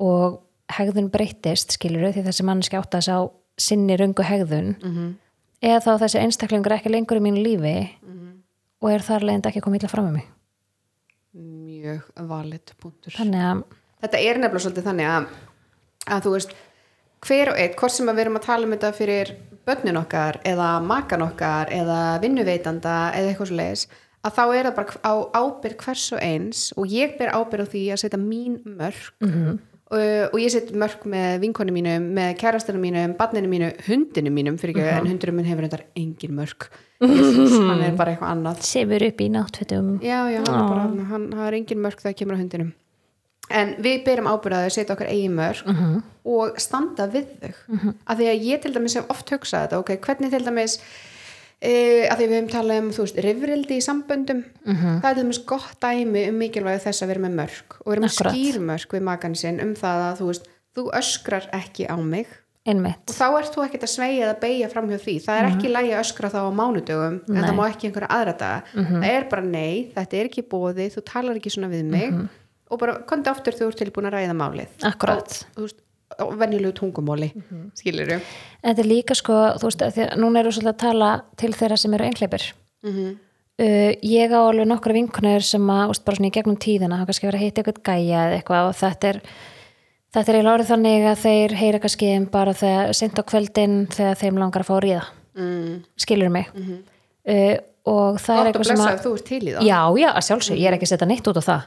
og hegðun breyttist skilur því þessi manneskja áttaði sig á sinni röngu hegðun Mhm. eða þá þessi einstaklingur ekki lengur í mínu lífi Mhm. og er þar leiðandi ekki að koma illa fram með mig mjög valid punktur að þetta er nefnilega svolítið þannig að, að þú veist hver og eitt, hvort sem að við erum að tala um þetta fyrir börnin okkar eða makan okkar eða vinnuveitanda eða eitthvað svo leiðis að þá er það bara á ábyrg hvers og eins og ég ber ábyrg á því að setja mín mörg Mhm. og, og ég set mörg með vinkonu mínum, með kærastinu mínum barninu mínu, hundinu mínum fyrir ekki, en hundinu minn hefur þetta engin mörg Jesus, hann er bara eitthvað annað. Sefur upp í náttfötum. Já, já, hann er bara hann, hann, er engin mörg þegar kemur á hundinum. En við berum ábyrðaði að setja okkar eigin mörg Mhm. og standa við þau. Af því að ég til dæmis hef oft hugsað þetta ok, hvernig til dæmis e, að því við höfum talað um, þú veist, rifrildi í samböndum. Mhm. það er til dæmis gott dæmi um mikilvægi þess að vera með mörg og vera með Akkúrat. skýr mörg við makan sinn um það að þú veist, þú öskrar ekki á mig. Einmitt. Og þá ert þú ekkert að sveigja eða beigja fram hjá því. Það er ekki lægi að öskra þá á mánudögum en Nei. það má ekki einhverja aðra daga. Það er bara nei, þetta er ekki bóði þú talar ekki svona við mig. Og bara kondi aftur þegar þú ert tilbúin að ræða málið. Akkúrat. á, þú veist, venjulegu tungumóli mm skilur þú þetta er líka sko, þú veist, að núna eru svolítið að tala til þeirra sem eru einhleipir Mhm. uh, ég á alveg nokkra vinkunir sem að, úst, bara svona í gegnum tíðina hafa kannski verið að hitta eitthvað gæja eða eitthvað og þetta er þetta er eiginlega orðið þannig að þeir heyra kannski um bara þegar sent á kvöldin þegar þeim langar að fá að ríða. Mm. skilur mig? Uh, og það er gott og eitthvað sem blessa að ef þú ert til í það. Já, já, að sjálfsög, ég er ekki að setja neitt út á það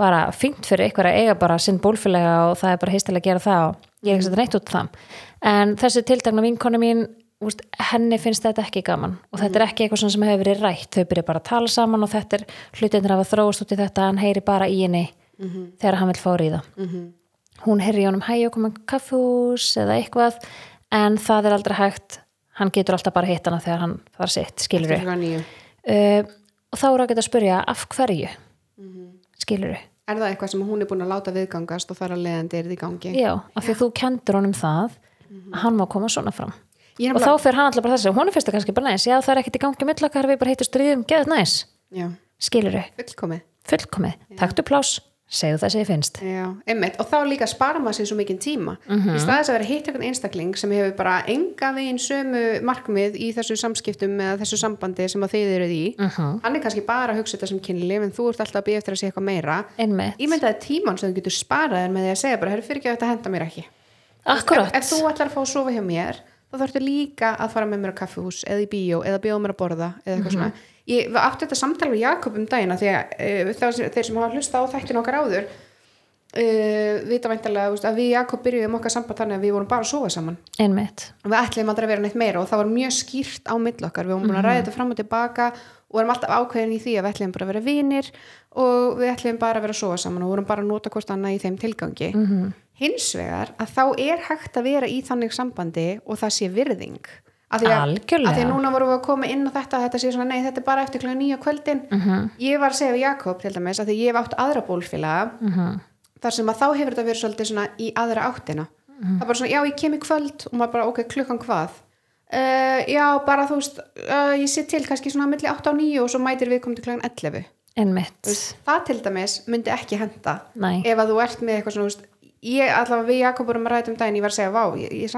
bara fínt fyrir ykkur að eiga bara sinn bólfélega og það er bara heistilega að gera það og ég er ekki að setja neitt út á það. En þessi tildagna vinkonu mín úst, henni finnst þetta ekki gaman og þetta er ekki eitthvað sem hefur verið rætt. Þau byrja bara að tala saman og þetta er hlutinir hafa þróast út í þetta, hann heyri bara í henni þegar hann vil fá ríða. Hún heyri í honum hæ og koma kaffús eða eitthvað en það er aldrei hægt. Hann getur alltaf bara hitt hana þegar hann þar sitt, skilur níu. uh, og þá er að geta að spyrja af hverju skilur Er það eitthvað sem hún er búin að láta viðgangast og þar að leiðandi er þið í gangi? já, af því að þú kendur honum það að hann má koma svona fram. Og nefnilega- þá fer hann alltaf bara þessi, hún er fyrst að kannski bara næs. Já það er ekkert í gangi millakar, við bara heitum stríðum geðað næs, skilur fullkomið. fullkomið, taktu plás segðu það sem ég finnst Já, einmitt. Og þá líka spara maður sér svo mikinn tíma. Mhm. Í staðis að vera hitt einhvern einstakling sem hefur bara enga veginn sömu markmið í þessu samskiptum eða þessu sambandi sem að þið eruð í. Mhm. Hann er kannski bara að hugsa þetta sem kynlif en þú ert alltaf að býja eftir að sé eitthvað meira. einmitt, Ímyndaði tíman sem þú getur sparað þér með því að segja bara, herru fyrir ekki að þetta henda mér ekki. akkurat Ef, þú ætlar að fá að sofa hjá mér þá þarftu líka að fara með mér á kaffihús eða í bíó eða bjóða mér að borða eða eitthvað svona ég átti þetta samtal við Jakob um dagina að uh, þeir, sem hafa hlusta á þættin okkar áður uh, vita væntalega að við Jakob byrjuðum okkar samband þannig að við vorum bara að sofa saman. Einmitt, við ætlum aldrei að vera neitt meira og það var mjög skýrt á mill okkar, við vorum búin að ræða þetta fram og tilbaka og vorum alltaf ákveðin í því að við ætlum bara að vera vinir og við ætlum bara að vera að sofa saman og vorum bara að nota hvort annað í þeim tilgangi. -hmm. hins vegar að þá er hægt að vera í þannig sambandi og það sé virðing að því að, að því að núna vorum við að koma inn á þetta að þetta sé svona, nei þetta er bara eftir klukkan nýja kvöldin. -hmm. ég var að segja við Jakob til dæmis að því ég hef átt aðra bólfélaga Mhm. þar sem að þá hefur þetta verið svolítið svona í aðra áttina. Það er bara svona, já ég kem í kvöld og maður bara, ok, klukkan hvað? Uh, já, bara þú veist uh, ég sitt til kannski svona milli 8 á 9 og svo mætir við komið til klukkan 11 einmitt það til dæmis myndi ekki henda Nei. ef að þú ert með eitthvað svona veist, ég allavega við Jakob vorum að ræða um daginn ég var að segja, vá, ég, ég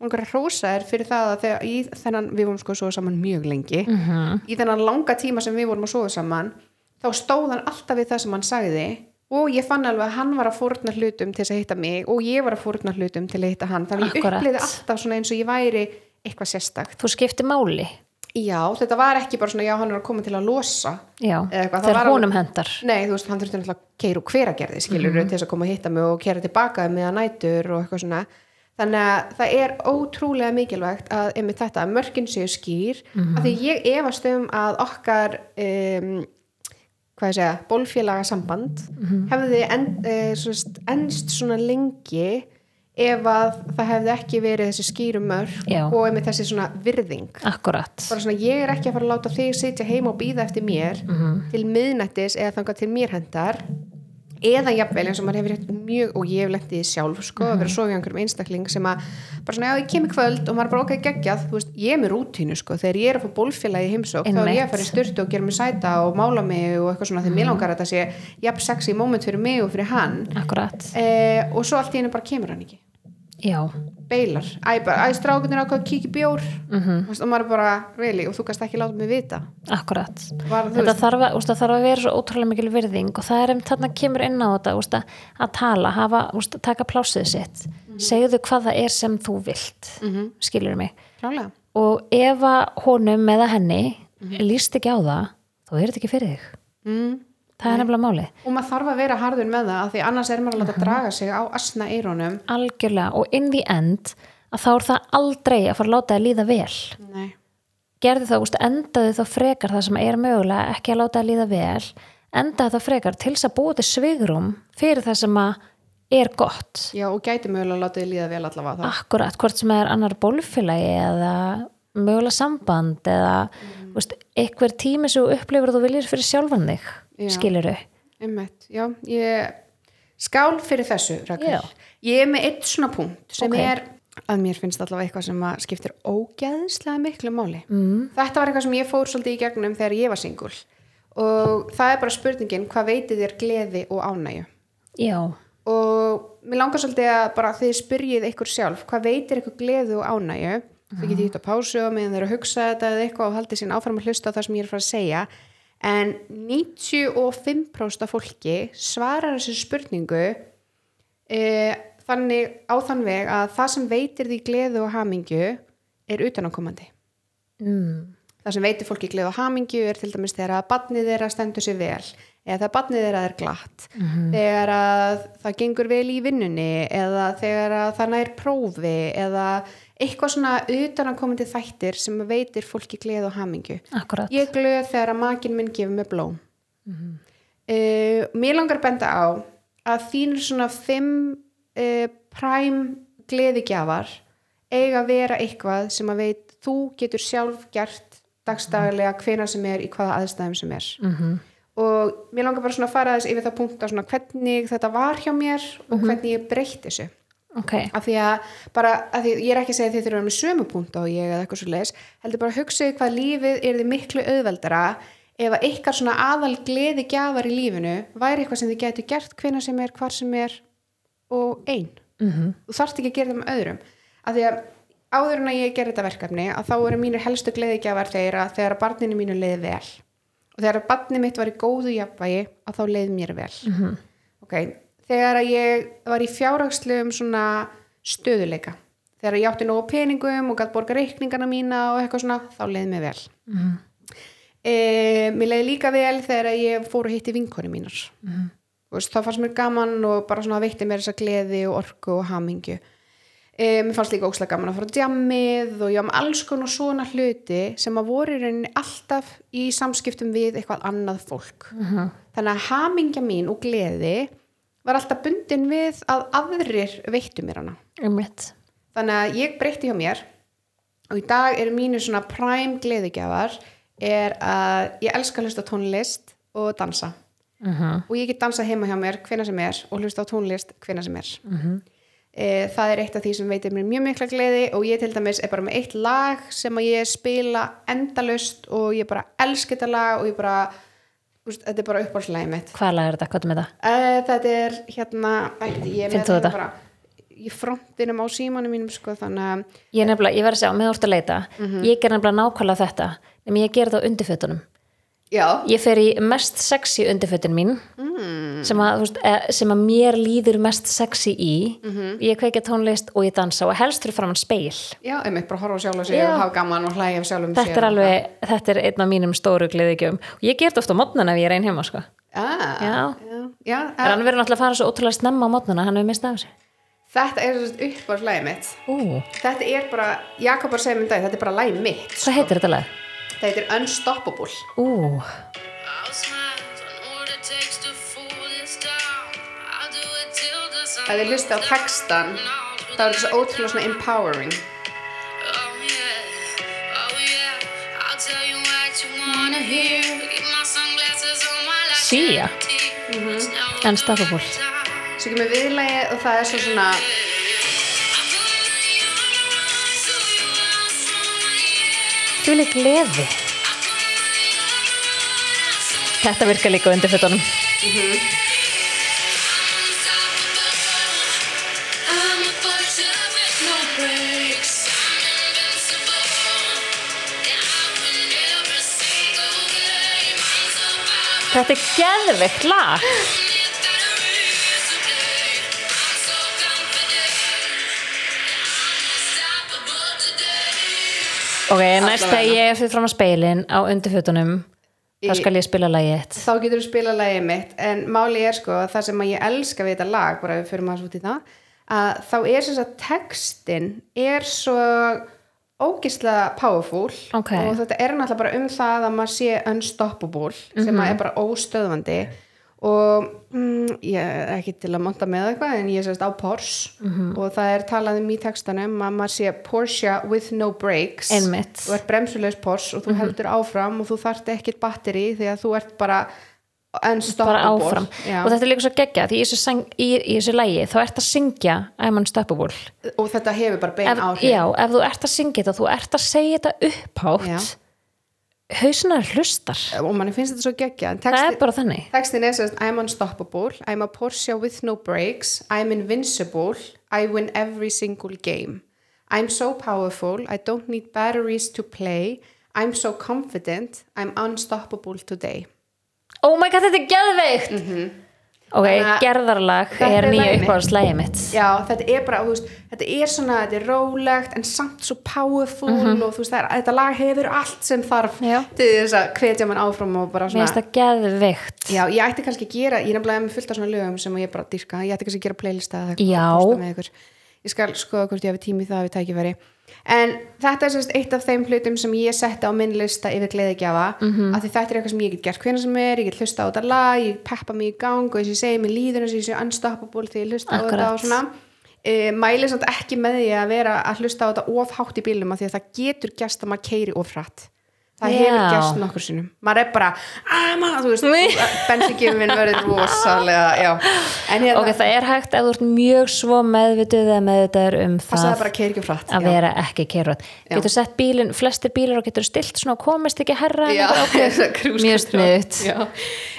einhverja hrósaðir fyrir það að þegar í þennan við vorum sko að sofa saman mjög lengi. Mhm. í þennan langa tíma sem við vorum að sofa saman þá stóð hann alltaf við það sem hann sagði og ég fann alveg að hann var að fórna hlutum til að hitta mig og ég var að fórna hlutum til að hitta hann. Þannig ég uppliði alltaf svona eins og ég væri eitthvað sérstakt. Þú skiptir máli. Já, þetta var ekki bara svona já, hann er að koma til að losa já, þegar var honum hendar Nei, þú veist, hann þurfti náttúrulega að keira úr hveragerði skilur Mhm. til þess að koma að hitta mig og keira tilbaka með að nætur og eitthvað svona þannig að það er ótrúlega mikilvægt að einmitt þetta, að mörkin séu skýr Mhm. af því ég efast um að okkar um, hvað ég segja, bólfélaga samband Mhm. hefði en, e, svona, ennst svona lengi ef að það hefði ekki verið þessi skýru mörk Já. og einmitt þessi svona virðing akkurat, bara svona ég er ekki að fara að láta þig sitja heima og býða eftir mér Mhm. til miðnættis eða þangað til mér hendar eða jafnvel eins og maður hefur hitt mjög og ég hef lendið í sjálf sko að vera að sofa í einhverjum einstakling sem að bara svona já ég kem í kvöld og maður bara okkar geggjað. Þú veist ég er með rútínu sko. Þegar ég er að fá bólfélagi heimsók þá er ég að fara í styrtu og gera mig sæta og mála mig og eitthvað svona því mér langar að þetta sé jafn sexy moment fyrir mig og fyrir hann. Akkurat. Eh, og svo allt í henni bara kemur hann ekki já, beilar, æ, æ strákunir ákvað í bjór. Mhm. og maður bara, really, og þú kannst ekki láta mig vita. Akkurat. Þetta þarf að, úst, þarf að vera svo ótrúlega mikil virðing og það er um þarna kemur inn á þetta úst, að, tala, hafa, úst, taka plásið sitt. Segðu hvað það er sem þú vilt Mhm. skilur mig? Klálega og ef honum eða henni líst ekki á það þá er þetta ekki fyrir þig. Mm. Það er nefnilega máli og maður þarf að vera harður með það því annars er maður að láta draga sig á asna eirónum algjörlega og in the end að þá er það aldrei að fara að láta það líða vel. Nei, gerði það, úst, endaði þá frekar það sem er mögulega ekki að láta það líða vel. Endaði það frekar til þess að búa til svigrum fyrir það sem að er gott. Já og gæti mögulega að láta þið líða vel allavega það akkurat, hvort sem er annar bólfélagi eða mögulega samband eða mm. úst, einhver tími sem þú upplifur að þú viljir fyrir sjálfan þig Já. skilur Einmitt, já, ég skál fyrir þessu, ég er með eitt svona punkt sem Ok. er að mér finnst allavega eitthvað sem skiptir ógeðslega miklu máli. Mm. þetta var eitthvað sem ég fór svolítið í gegnum þegar ég var singul og það er bara spurningin hvað veitir þér gleði og ánægju? Já, og mér langar svolítið að bara þið spyrjið ykkur sjálf hvað veitir ykkur gleði og ánægju? Þið getið hitt á pásu og meðan þeir eru að hugsa þetta eða eitthvað og haldið sín áfram að hlusta það sem ég er að fara að segja en 95% af fólki svarar þessu spurningu e, þannig á þann veg að það sem veitir því gleði og hamingju er utanakomandi mm. það sem veitir fólki gleði og hamingju er til dæmis þegar að badnið þeirra stendur sér vel eða þegar barnið þeirra er glatt þegar að það gengur vel í vinnunni eða þegar að það nær prófi eða eitthvað svona utan að komandi þættir sem veitir fólki gleð og hamingju. Akkurat. Ég glöð þegar að makin minn gefur mig blóm. Mm mér langar benda á að þínur svona fimm uh, præm gleðigjafar eiga að vera eitthvað sem að veit þú getur sjálf gert dagstaglega hvena sem er í hvaða aðstæðum sem er. Mhm. og mér langar bara svona að fara þess yfir það punkt svona hvernig þetta var hjá mér og hvernig ég breytti þessu ok, af því að bara, af því, ég er ekki að segja að þið þurfa með sömu punkt á ég eða eitthvað svo leis heldur bara að hugsa hvað lífið er þið miklu auðveldara ef að ykkar svona aðal gleði gjafar í lífinu væri eitthvað sem þið getur gert hvena sem er, hvar sem er og ein. Mm þú þarft ekki að gera það með öðrum. Af því að áður en að ég ger þetta verkefni að þá eru mínir helstu gleðigjafar þeirra þegar að barninu mínu leiði vel. Og þegar að barnið mitt var í góðu jafnvægi að þá leiði mér vel. Mhm. ok, þegar að ég var í fjárhagslegum svona stöðuleika þegar ég átti nógu peningum og gætt borga reikningana mína og eitthvað svona þá leiði mér vel. Mhm. e, mér leiði líka vel þegar að ég fór að hitti vinkonu mínar. Og veist, þá fannst mér gaman og bara svona veitti mér þessa gleði og orku og hamingju. E, mér fannst líka ókslega gaman að fara á djammið og ég með alls konar svona hluti sem að voru í rauninni alltaf í samskiptum við eitthvað annað fólk. Mhm. þannig að hamingja mín og gleði var alltaf bundin við að aðrir veittu mér hana einmitt þannig að ég breytti hjá mér og í dag eru mínu svona prime gleðigjafar er að ég elska að hlusta tónlist og dansa Mhm. og ég get dansað heima hjá mér hvena sem er og hlusta á tónlist hvena sem er Mhm. e, það er eitt af því sem veitir mér mjög mikla gleði og ég til dæmis er bara með eitt lag sem að ég spila endalust og ég bara elska þetta lag og ég bara úst, þetta er bara uppáhaldslægi mitt hvað lag er þetta, hvað er það? e, þetta er hérna ætti, ég Finnst þú þetta þetta? bara í frontinum á símanum mínum sko þannig ég ég verð að segja, með úrst að leita ég ger nefnilega nákvæmlega þetta en ég ger það á undirfötunum já, ég fer í mest sexy undirfötin mín mm. sem að, veist, eh, sem að mér líður mest sexy í. Ég kveikja tónlist og ég dansa og helst fyrir framann speil já, einmitt bara horfa sjálf og Já. og hafa gaman og hlæja af sjálfum þetta er alveg, þetta er einn af mínum stóru gleðigjum og ég ger þetta ofta á mótnana ef ég er einn heima sko. ah, Já. já, en hann verður náttúrulega að fara svo ótrúlega snemma á mótnana hann hefur mistað þessu. Þetta er uppáhaldslægi mitt. Ú, þetta er bara, Jakob bara segir mér um dag þetta er bara lægi mitt hvað heitir þetta lag? Þetta er Unstoppable Ú, I'll smile, I know what it takes to fool this town. I'll do it till the sun að þið hlusta á textan þá er svo ótrúlega svona empowering Sia. shed tears. Now Unstoppable. svo kemur viðlægi og það er svo svona Yeah, I win every single game. I'm so powerful. Þetta er geðveikt lag Ok, næst þegar ég er fyrir fram á speilin á undirfötunum þá skal ég spila lagið eitt þá getur þú spila lagið mitt en máli er sko að það sem að ég elska við þetta lag bara við fyrir maður út í það að þá er sem sagt textin er svo ógislega powerful Ok. og þetta er náttúrulega bara um það að maður sé unstoppable sem að er bara óstöðvandi og mm, ég er ekki til að monta með eitthvað en ég er sérst á Porsche. Og það er talað um í textanum að maður sé Porsche with no brakes. Einmitt. þú ert bremsulegs Porsche og þú heldur áfram og þú þarft ekkit batteri því að þú ert bara unstoppable. Og þetta er líka svo geggja því í þessu, sang, í, í þessu lagi þá ert að syngja I'm unstoppable. Og þetta hefur bara bein ef, áhrif. Já, ef þú ert að syngja þetta þú ert að segja þetta upphátt. Hausunar hlustar. Og manni finnst þetta svo geggja það er bara þannig. textin er sérst I'm unstoppable, I'm a Porsche with no brakes I'm invincible I win every single game. I'm so powerful, I don't need batteries to play I'm so confident I'm unstoppable today. Oh my god, þetta er geðveikt! Mhm. Ok, að- gerðarlag er nýja lagið mitt. Já, þetta er bara, veist, þetta er svona, þetta er rólegt en samt svo powerful og þú veist, það er, þetta lag hefur allt sem þarf. Já. til þess að hvetja mann áfram og bara mér svona finnst það geðveikt Já, ég ætti kannski að gera, ég er nefnilega með fullt af svona lögum sem ég bara dyrka, ég ætti kannski að gera playlista eða eitthvað. Ég skal skoða hvort ég hafi tími það við tækifæri en þetta er sérst eitt af þeim hlutum sem ég setti á minn lista yfir gleðigjafa mm. -hmm. af því þetta er eitthvað sem ég get gert hvernig sem er, ég get hlusta á þetta lag ég peppa mig í gang og þess að ég segi mér líður eins og ég sé unstoppable þegar ég hlusta á þetta Akkurat. og svona e, mæli samt ekki með því að vera að hlusta á þetta of hátt í bílum af því að það getur gæst að maður keiri of hratt það hefur gæst nokkur sinnum. Maður er bara, að maður, þú veist bensingjöfum minn verður rosalega já, en hérna ok, það er hægt ef þú ert mjög svo meðvituð eða meðvitaður um það að vera ekki keirot getur sett bílin, flestir bílar og getur stilt svona og komist ekki herra Já, cruise mjög sniðut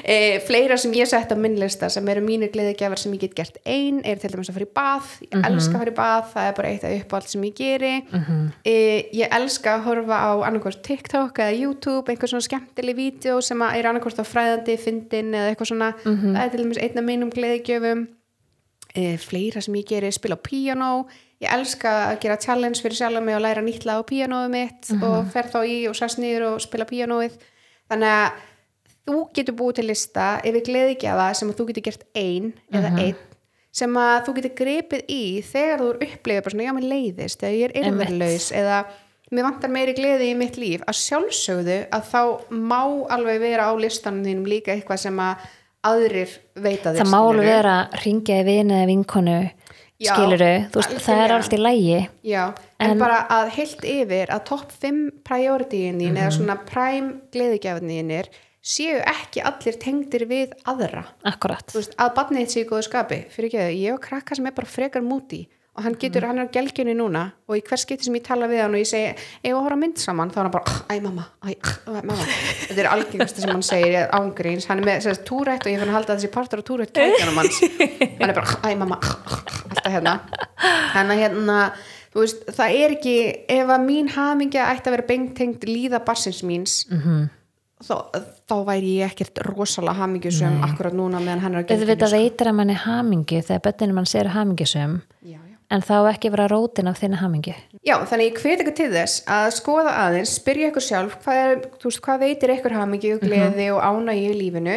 e, fleira sem ég sett á minn lista sem eru mínir gleðigjafar sem ég get gert ein er til dæmis að fara í bað. Ég Mhm. elska að fara í bað, það er bara eitt af uppáhald sem ég geri. E, ég elska að horfa á annarkvort TikTok eða YouTube, einhver svona skemmtileg vídeo sem er annarkvort á fræðandi fyndin eða eitthvað svona, Mhm. það er til dæmis einn af mínum gleðigjöfum. E, fleira sem ég geri, spila á piano ég elska að gera challenge fyrir sjálf mig og læra nýtt lag á pianoið mitt og fer þá í og sest niður og spila pianoið þannig að þú getur búið til lista yfir gleðigjafa sem þú getur gert ein eða einn sem að þú getur gripið í þegar þú er upplifið bara svona, já, mér leiðist eða ég er yrðverðlaus eða mér vantar meiri gleði í mitt líf. Að sjálfsögðu að þá má alveg vera á listanum þínum líka eitthvað sem að aðrir veita þér það má alveg vera að ringja í vini eða vinkonu Já, skiluru, veist, það er allt í lægi Já, en, bara að heilt yfir að topp 5 priorityinn þín eða svona prime gleðigjafniðinir séu ekki allir tengdir við aðra. Veist, að barnið þitt sé í góðu skapi fyrir ekki að ég og krakka sem er bara frekar múti og hann getur, hann er á gelgjunni núna og í hvers skipti sem ég tala við hann og ég segi var að horfa á mynd saman, þá er hann bara æ mamma, æ, mamma. Þetta er algengasta sem hann segir ángríns, hann er með sérst, túrætt og ég fann að halda að þessi partur á túrætt gætjanum hans, hann er bara æ mamma, alltaf hérna. Þannig að hérna, þú veist það er ekki, ef að mín hamingja ætti að vera bengtengt líða barsins míns Mhm. þá, þá væri ég ekkert rosalega hamingjusum akkurat núna meðan hann er að auðvitað veitir að mann er hamingju þegar bönninu mann sér hamingjusum já, já. En þá ekki vera rótin af þinni hamingju. Já, þannig ég hveti ykkur til þess að skoða aðeins, spyrja ykkur sjálf hvað, er, veist, hvað veitir ykkur hamingi og gleði og ánægi í lífinu.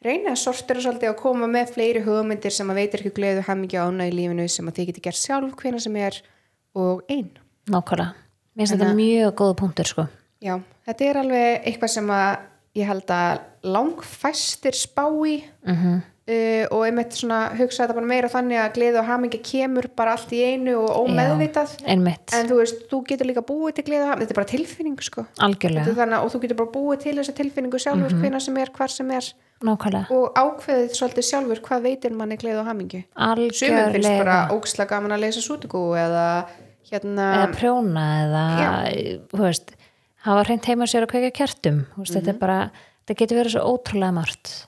Reyna að sortera svolítið og koma með fleiri hugmyndir sem að veitir ykkur gleði og hamingi og ánægi í lífinu sem að þið getur gert sjálf hvena sem er og einn nákvæmlega, mér finnst þetta mjög góða punktur sko. Já, þetta er alveg eitthvað sem að ég held að langfæstir spá í Mhm. Uh, og einmitt svona hugsa þetta bara meira þannig að gleði og hamingi kemur bara allt í einu og ómeðvitað. einmitt, en þú veist, þú getur líka búið til gleði og hamingi, þetta er bara tilfinning sko. Þannig, og þú getur bara búið til þessa tilfinningu sjálfur Mhm. hvena sem er, hvar sem er. Nákvæmlega, og ákveðið svolítið sjálfur hvað veitir manni gleði og hamingi sumum finnst bara óksla gaman að lesa sútugú eða hérna eða prjóna eða veist, hafa hreint heima sér að kveika kertum. Þú veist, Mhm. þetta er bara, þetta getur verið svo ótrúlega margt.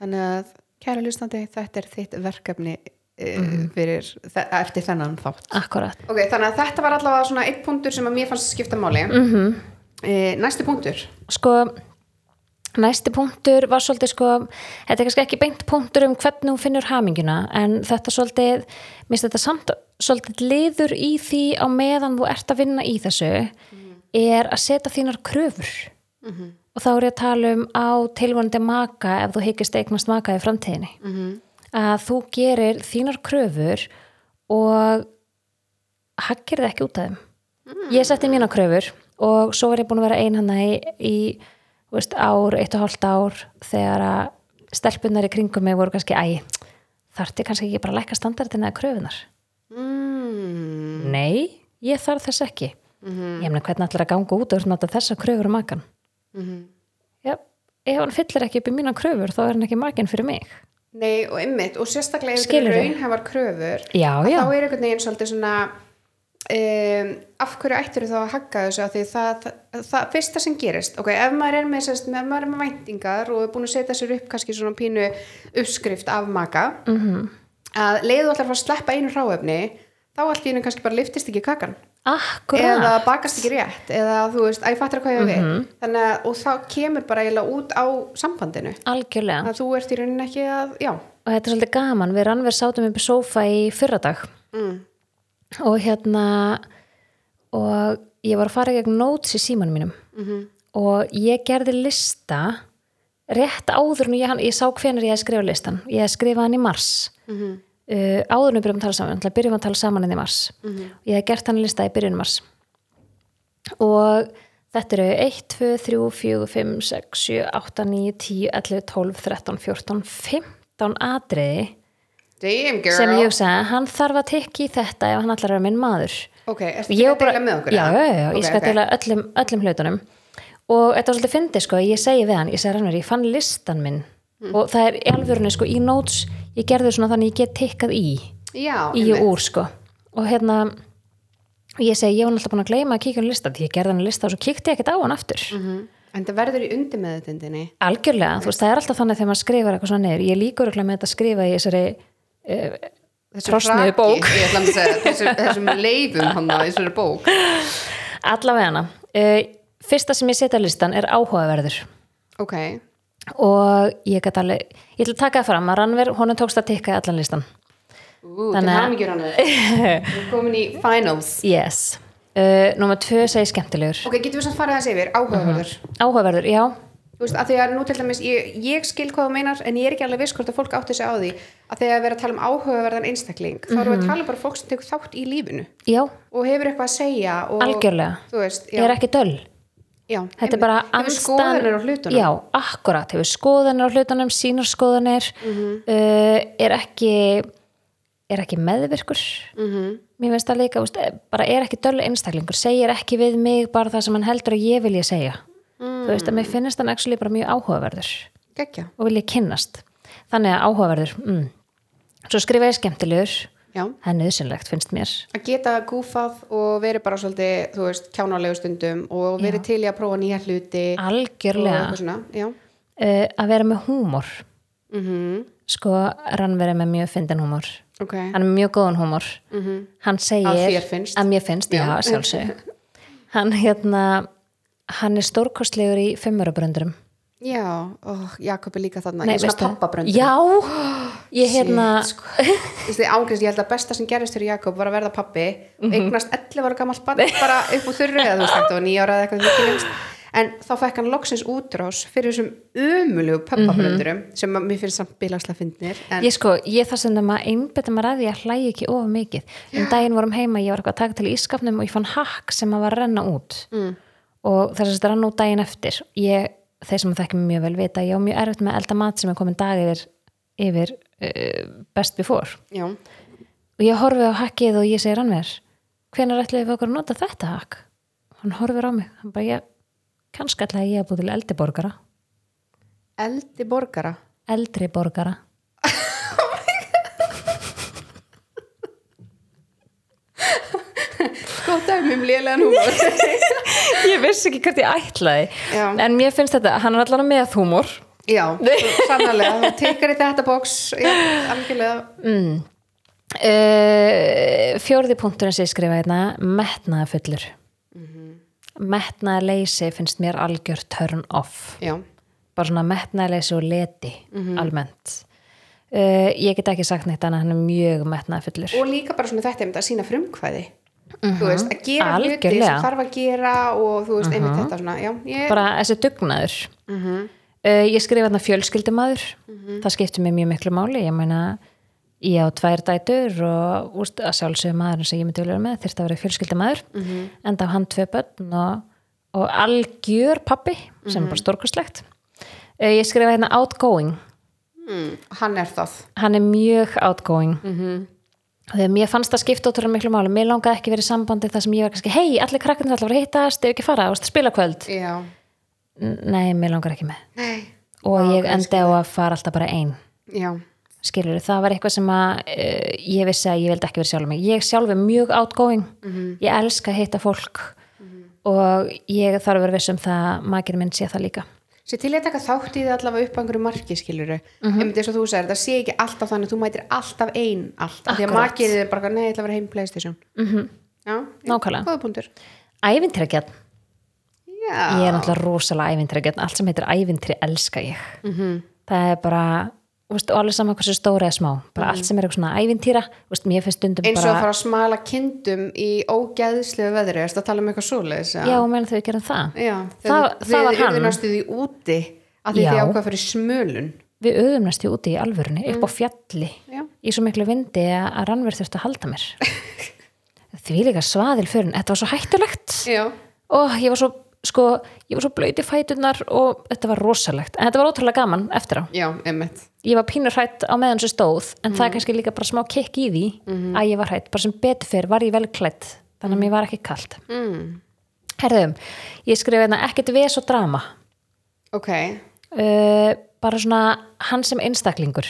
Þannig að kæra hlustandi þetta er þitt verkefni Mhm. fyrir, eftir þennan þátt akkurat, ok, þannig að þetta var allavega svona eitt punktur sem að mér fannst skipta máli mm Mhm. -hmm. næsti punktur sko næsti punktur var svolítið sko þetta er kannski ekki beint punktur um hvernig hún finnur haminguna en þetta svolítið minnst þetta samt svolítið liður í því á meðan þú ert að vinna í þessu er að setja þínar kröfur og þá er ég að tala um á tilvonandi maka ef þú hyggist eignast maka í framtíðinni. Að þú gerir þínar kröfur og hakkir það ekki út af þeim. Ég setti mína kröfur og svo var ég búin að vera ein hann í, í veist, ár, eitt og hálft ár þegar að stelpunar í kringum mig voru kannski æ, þarfti kannski ekki bara að lækka standardina eða kröfunar mm. nei, ég þarf þess ekki. Ég meina hvernig ætlar að ganga út og nota þessa kröfur á makan já, ef hann fyllir ekki upp í mína kröfur þá er hann ekki makin fyrir mig nei, og ymmit, og sérstaklega ef þetta Skilurðu? eru raunhæfar kröfur já, já, þá er einhvern veginn svolítið svona um, af hverju ættir þá að hagga þessu af því það, það, það fyrsta sem gerist ok, ef maður er með, sérst, ef maður er með væntingar og er búin að setja sér upp kannski svona pínu uppskrift af maka Mhm. -hmm. að leiðu allar að sleppa einu hráefni þá allt í einu kannski bara liftist ekki kakan akkurat. Eða bakast ekki rétt eða þú veist, að ég fattar hvað ég við. Mhm. þannig að, og þá kemur bara eiginlega út á sambandinu. Algjörlega. Að þú ert í rauninni ekki að, já, og þetta er svolítið gaman við rannverð sátum upp í sófa í fyrradag. Mm. og hérna og ég var að fara gegn notes í símanum mínum. Mhm. og ég gerði lista rétt áður en ég, ég sá hvenær ég hef skrifað listan ég hef skrifað hann í mars. Mhm. Uh, áður en við byrjum að tala saman þannig að byrjum að tala saman inn í mars Mhm. og ég hef gert hann lista í byrjun mars og þetta eru 1, 2, 3, 4, 5, 6, 7, 8, 9, 10, 11, 12, 13, 14, 15 atriði Damn sem ég hugsaði, hann þarf að tekja í þetta ef hann allar er minn maður Ok, ertu Ég ekki að deila með okkur? já, já, já, ég Ok, skal ok. deila öllum, öllum hlutunum og þetta var svolítið fyndið sko, ég segi við hann, ég segi rannur, ég fann listan minn Mm. og það er alvörunni sko í notes, ég gerði svona þannig ég get tikkað í, Já, í og úr sko. Og hérna ég segi, ég var náttúrulega búin að gleyma að kíkja hann listan því ég gerði hann lista og svo kíkti ég ekkert á hann aftur. Mhm. En það verður í undir með þetta algjörlega, þú veist, það er alltaf þannig þegar maður skrifar eitthvað svona niður, ég líkur ekki með þetta að skrifa í þessari Þessu Trosnuðu hraki, bók. Þessum leifum hann í þessari bók. Allavega hana uh, fyrsta sem ég setja á listan er áhugaverður. Ok, og ég get alveg ég ætla að taka það fram að Rannver, honum tókst að tikka í allan listan. Ú, til Þannig að- hamingjur hann Við komin í finals. Yes. Uh, Númer tvö segi skemmtilegur. Ok, getum við samt farið að yfir, áhugaverður. Áhugaverður, já, Þú veist, að því að nú til dæmis, ég, ég skil hvað þú meinar en ég er ekki alveg viss hvort að fólk átti sig á því. Að þegar við erum að tala um áhugaverðan einstakling þá erum við að tala um bara fólk sem tekur þátt í lífinu. Já, og hefur eitthvað að segja og, algjörlega. veist, ég er ekki döll já, þetta er bara hlutunum já, akkurat, hefur skoðanir á hlutunum sínar skoðanir Mhm. uh, er ekki er ekki meðvirkur Mhm. mér finnst það líka, úst, bara er ekki döll einstaklingur, segir ekki við mig bara það sem hann heldur að ég vilja segja Mm. þú veist að mér finnst hann actually bara mjög áhugaverður Gekkja, og vilja kynnast þannig að áhugaverður mm. svo skrifa ég skemmtilegur já. Það er nöðsynlegt finnst mér. Að geta gúfað og verið bara svolítið, þú veist, kjánalegu stundum og verið til í að prófa nýja hluti algjörlega. svona, uh, að vera með húmor. Mm sko rann verið með mjög fyndin húmor. Ok, hann er mjög góðan húmor. Hann segir Að að mér finnst, já, Já. hann hérna hann er stórkostlegur í fimmurabröndurum já, ó, Jakob er líka þarna í svona pappabröndur já, ég hérna Shit, sko. Ángriðst, ég held að besta sem gerist fyrir Jakob var að verða pappi Mhm. eignast 11 ára gamalt bann bara upp úr þurru eða þú veist, þetta var nýja ára eða eitthvað ekki lengst. en þá fekk hann loksins útrás fyrir þessum ömulegu pappabröndurum sem að mér finnst samt bilagslega en Mhm. ég sko, ég það sem að einbetta maður að því að hlægi ekki of mikið um daginn vorum heima, ég var eitthvað að taka til ískapnum og ég fann hakk sem að var að renna út mm. og þess að þetta rann út daginn eftir ég, þeir sem þekkjum mjög vel vita ég á mjög erfitt með elda mat sem er komin dag yfir, yfir best before. Já, og ég horfi á hakkið og ég segir hann mér hvenær ætlaði við okkur að nota þetta hakk hann horfir á mig hann bara, ég, kannski ætlaði ég að búið til eldri borgara. Eldi borgara? Eldri borgara. Gott dæmi um lélegan húmor. Ég vissi ekki hvert ég ætlaði. Já. en mér finnst þetta, hann er allan með húmor já, sannlega, þú tekkar í þetta box já, algjörlega. Uh, fjórði punkturinn sem ég skrifa hérna metnaðafullur mm -hmm. metnaðaleysi finnst mér algjör turn off. Já, bara svona metnaðaleysi og leti almennt. Uh, ég get ekki sagt neitt annað hann er mjög metnaðafullur og líka bara svona þetta einmitt að sína frumkvæði. Þú veist, að gera hluti Algjörlega. sem þarf að gera og þú veist, einmitt þetta svona já, ég, bara þessi dugnaður uh, ég skrifa hérna fjölskyldumadur það skiptir mér mjög miklu máli. Ég meina ég á tvær dætur og úst, að sjálfsögum maður sem ég myndi vilja vera með þyrfti að vera fjölskyldumadur mm -hmm. enda á hann tvö börn og, og algjör pappi sem er bara stórkostlegt. Uh, ég skrifa hérna outgoing. Mm, hann er það. Hann er mjög outgoing. -hmm. þegar mér fannst það skipta ótrúlega miklu máli. Mér langaði ekki verið sambandi þar sem ég var kannski hei, allir krakkarnir ætla að að hittast ef ekki fara, spila kvöld. Já, nei, mér langar ekki með. Nei, og Vá, ég endi á að fara alltaf bara ein. Já. Skilur það var eitthvað sem að uh, ég vissi að ég vildi ekki verið sjálf mig. Ég sjálf er mjög outgoing. Ég elska að hitta fólk. Og ég þarf að vera viss um það makir minn sé það líka. Sér til ég að taka þátt í það allavega upp á einhverju marki skiluru, mm -hmm. einmitt eins og þú segir það sé ekki alltaf þannig, þú mætir alltaf ein alltaf, því að makið er bara, nei, ég ætla að vera heim í Playstation. Mm -hmm. Já, Nákvæmlega. Góða punktur. Ævintrækjarn, Já, ég er náttúrulega rosalega ævintrækjarn allt sem heitir ævintri elska ég. Mhm. það er bara veist, og alveg saman hversu stóra eða smá. Bara allt sem er eitthvað svona ævintýra veist, eins og bara að fara að smala kindum í ógeðslegu veðri erstu að tala um eitthvað svoleiðis já, menn þau gerum það. Já Það- það var hann. þið næstu því úti að því Já. þið ákvað fyrir smölun. Við auðum næstu úti í alvörunni upp á fjalli já, í svo miklu vindi að rannverð þurfti að halda mér. Því líka svaðil fyrir þetta var svo hættulegt. Já, og ég var svo sko, ég var svo blöyti fætunar og þetta var rosalegt, en þetta var ótrúlega gaman eftir á, já, emmitt ég var pínur hrætt á meðan sem stóð, en það er kannski líka bara smá kikk í því að ég var hrætt, bara sem betur fyrir var ég vel klætt, þannig að mér var ekki kalt. Mm. herðum, ég skrifa hérna ekkert ves og drama. Ok, uh, bara svona hann sem einstaklingur.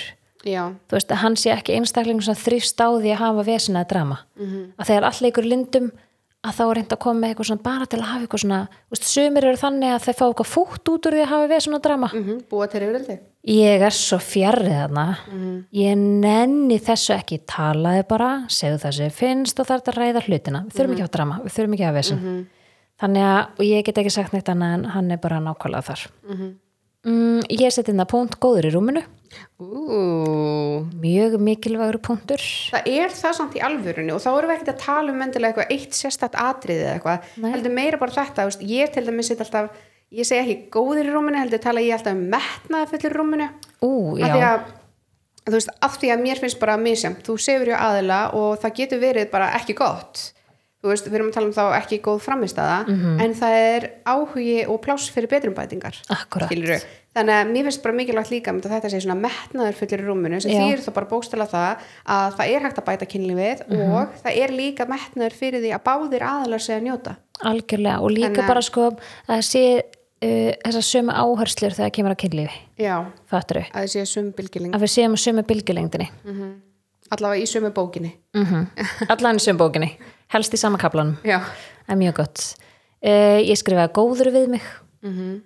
Já, þú veist, hann sé ekki einstaklingur sem þrýfst á því að hafa vesina að drama. -hmm. að þegar all leikur lindum að þá er reynd að koma með eitthvað svona bara til að hafa eitthvað svona, veist, sumir eru þannig að þeir fá eitthvað fútt út úr því að hafa vesina að drama. Mm búa til yfirildi ég er svo fjarrið þarna. Ég nenni þessu ekki talaði bara, segðu það sem finnst og það er að ræða hlutina, við þurfum ekki að hafa drama við þurfum ekki að hafa vesin þannig að, og ég get ekki sagt neitt annað en hann er bara nákvæmlega þar mm, ég seti að punkt góður í rúminu. Ú, mjög mikilvægur punktur. Það er það samt í alvörunni og þá erum við ekkert að tala um endilega eitthvað eitt sérstætt atriði eða eitthvað, heldur meira bara þetta veist, ég til dæmis sitt alltaf ég segi ekki góðir í rúminu, heldur tala ég alltaf um metnaða fullir í rúminu. Ú, af því að þú veist, af því að mér finnst bara misjamt, þú sefur hjá aðila og það getur verið bara ekki gott þú veist, við erum að tala um þá ekki góð framistæða, Mhm. en það er áhugi og pláss fyrir betrumbætingar þannig að mér finnst bara mikilvægt líka að þetta sé svona metnaður fullir í rúminu sem þýr þá bara bókstala það að það er hægt að bæta kynlífið Mhm. og það er líka metnaður fyrir því að báðir aðalar segja njóta. Algjörlega og líka að- bara sko að sé uh, þessar sömu áherslur þegar kemur að kynlífi. Já, fattur að þið séu sum bylgiling að við séum sömu bylgjulengdinni allavega í sumu bókinni. Mm -hmm. allan í sömu bókinni. Helst í sama kaplanum það er mjög gott. Uh, ég skrifaði góður við mig. Mhm.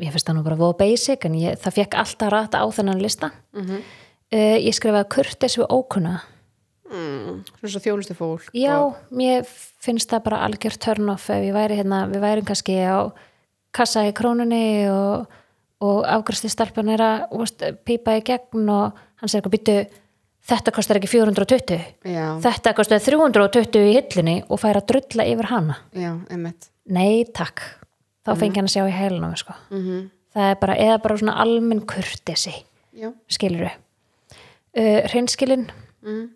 ég finnst það nú bara voða basic en ég, það fekk alltaf rata á þennan lista. Uh, ég skrifaði kurteis við ókunna. Mm, svona svo þjónustu fólk já, og, mér finnst það bara algjör turn off ef ég væri hérna, við værum kannski á kassa í krónunni og, og afgræsti stelpun er að veist, pípa í gegn og hann segir eitthvað byttu þetta kostar ekki 420 já, þetta kostar 320 í hillunni og fær að drulla yfir hana. Já, emmitt nei takk, þá fengi hann að sjá í heilunum sko. mm það er bara, eða bara svona almenn kurtesi skilur uh, hreinskilin. Mm.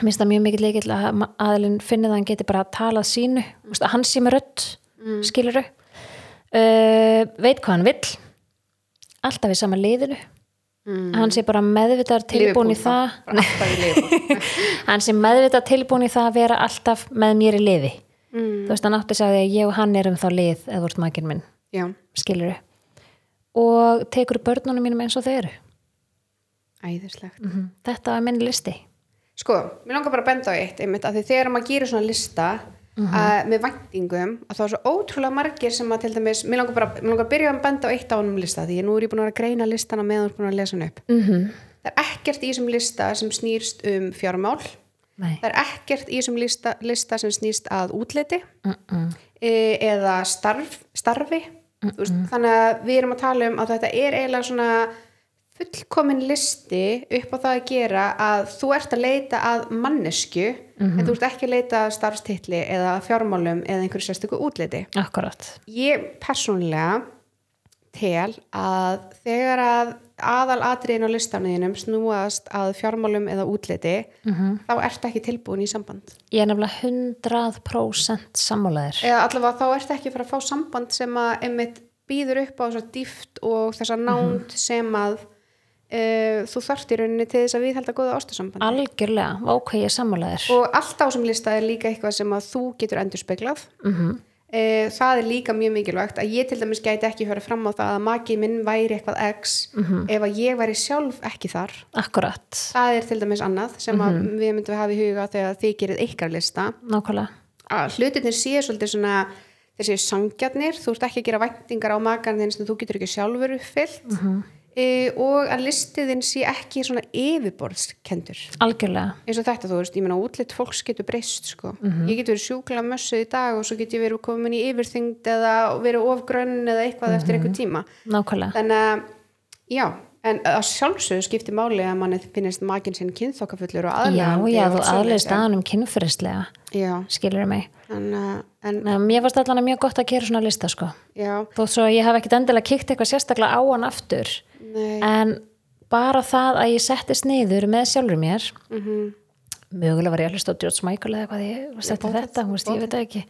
mér finnst það mjög mikill leikill að ma- aðilinn finni það að hann geti bara talað sínu. Mm. að hann sé með rödd mm. skiluru uh, veit hvað hann vill. Alltaf í sama liðinu Mm. hann sé bara meðvitað tilbúin í það. Liverpool. hann sé meðvitað tilbúin í það að vera alltaf með mér í liði. Mm. þú veist hann átti að segja að ég og hann erum þá lið eða vort makinn minn, já, skiluru og tekur börnunum mínum eins og þau eru. Æðislegt. Mm þetta var minn listi. Sko, mér langar bara að benda á eitt einmitt, að þegar maður gerir svona lista uh, með væntingum að þá er svo ótrúlega margir sem að til dæmis mér langar bara, mér langar að byrja að benda á eitt á honum lista því ég nú er ég búin að greina listana meðan þú er búin að lesa hann upp mm -hmm. það er ekkert í þessum lista sem snýrst um fjármál Nei. það er ekkert í þessum lista, lista sem snýst að útliti -mm. e, eða starf, starfi veist, þannig að við erum að tala um að þetta er eiginlega svona fullkomin listi upp á það að gera að þú ert að leita að mannesku en þú ert ekki að leita að starfstitli eða fjármálum eða einhverju sérstöku útliti. Akkurat ég persónulega tel að þegar að aðal atriðin á listanuðinum snúast að fjármálum eða útliti þá ert ekki tilbúin í samband. Ég er nefnilega 100% sammálaðir eða allavega þá ert ekki fara að fá samband sem að einmitt býður upp á þessa dýft og þessa nánd sem að uh, þú þarft í rauninni til þess að við held að góða ástasamband algjörlega, ok, ég sammálaðir og allt á sem lista er líka eitthvað sem að þú getur endurspeglað. Mm -hmm. uh, það er líka mjög mikilvægt að ég til dæmis gæti ekki höra fram á það að maki minn væri eitthvað x ef að ég væri sjálf ekki þar. Akkurat, það er til dæmis annað sem að við myndum hafa í huga þegar þið gerir ykkar lista. Að hlutinir séu svolítið svona séu sangjarnir, þú ert ekki að gera væntingar á makarnir sem þú getur ekki sjálfur uppfyllt e, og að listiðin sé ekki svona yfirborðskendur algjörlega, eins og þetta þú veist, ég meina útlitt fólks getur breyst sko, ég get verið sjúkla mössuð í dag og svo get ég verið komin í yfirþyngd eða verið ofgrönn eða eitthvað eftir einhver tíma. Nákvæmlega. Þannig að já, en að sjálfsögðu skipti máli að manni finnist makinn sinn kynþokkafullur og já, aðlandi já, og þú staðanum kynfyrirslega já, skilur mig? En, uh, en Nei, mér varst allan mjög gott að gera svona lista sko. já, þótt svo ég hef ekkit endilega kikt eitthvað sérstaklega á hann aftur nei. En bara það að ég settist niður með sjálfur mér mhm, mögulega var ég að hlusta á George Michael eða hvað ég bókað, þetta, veist, ég veit ekki.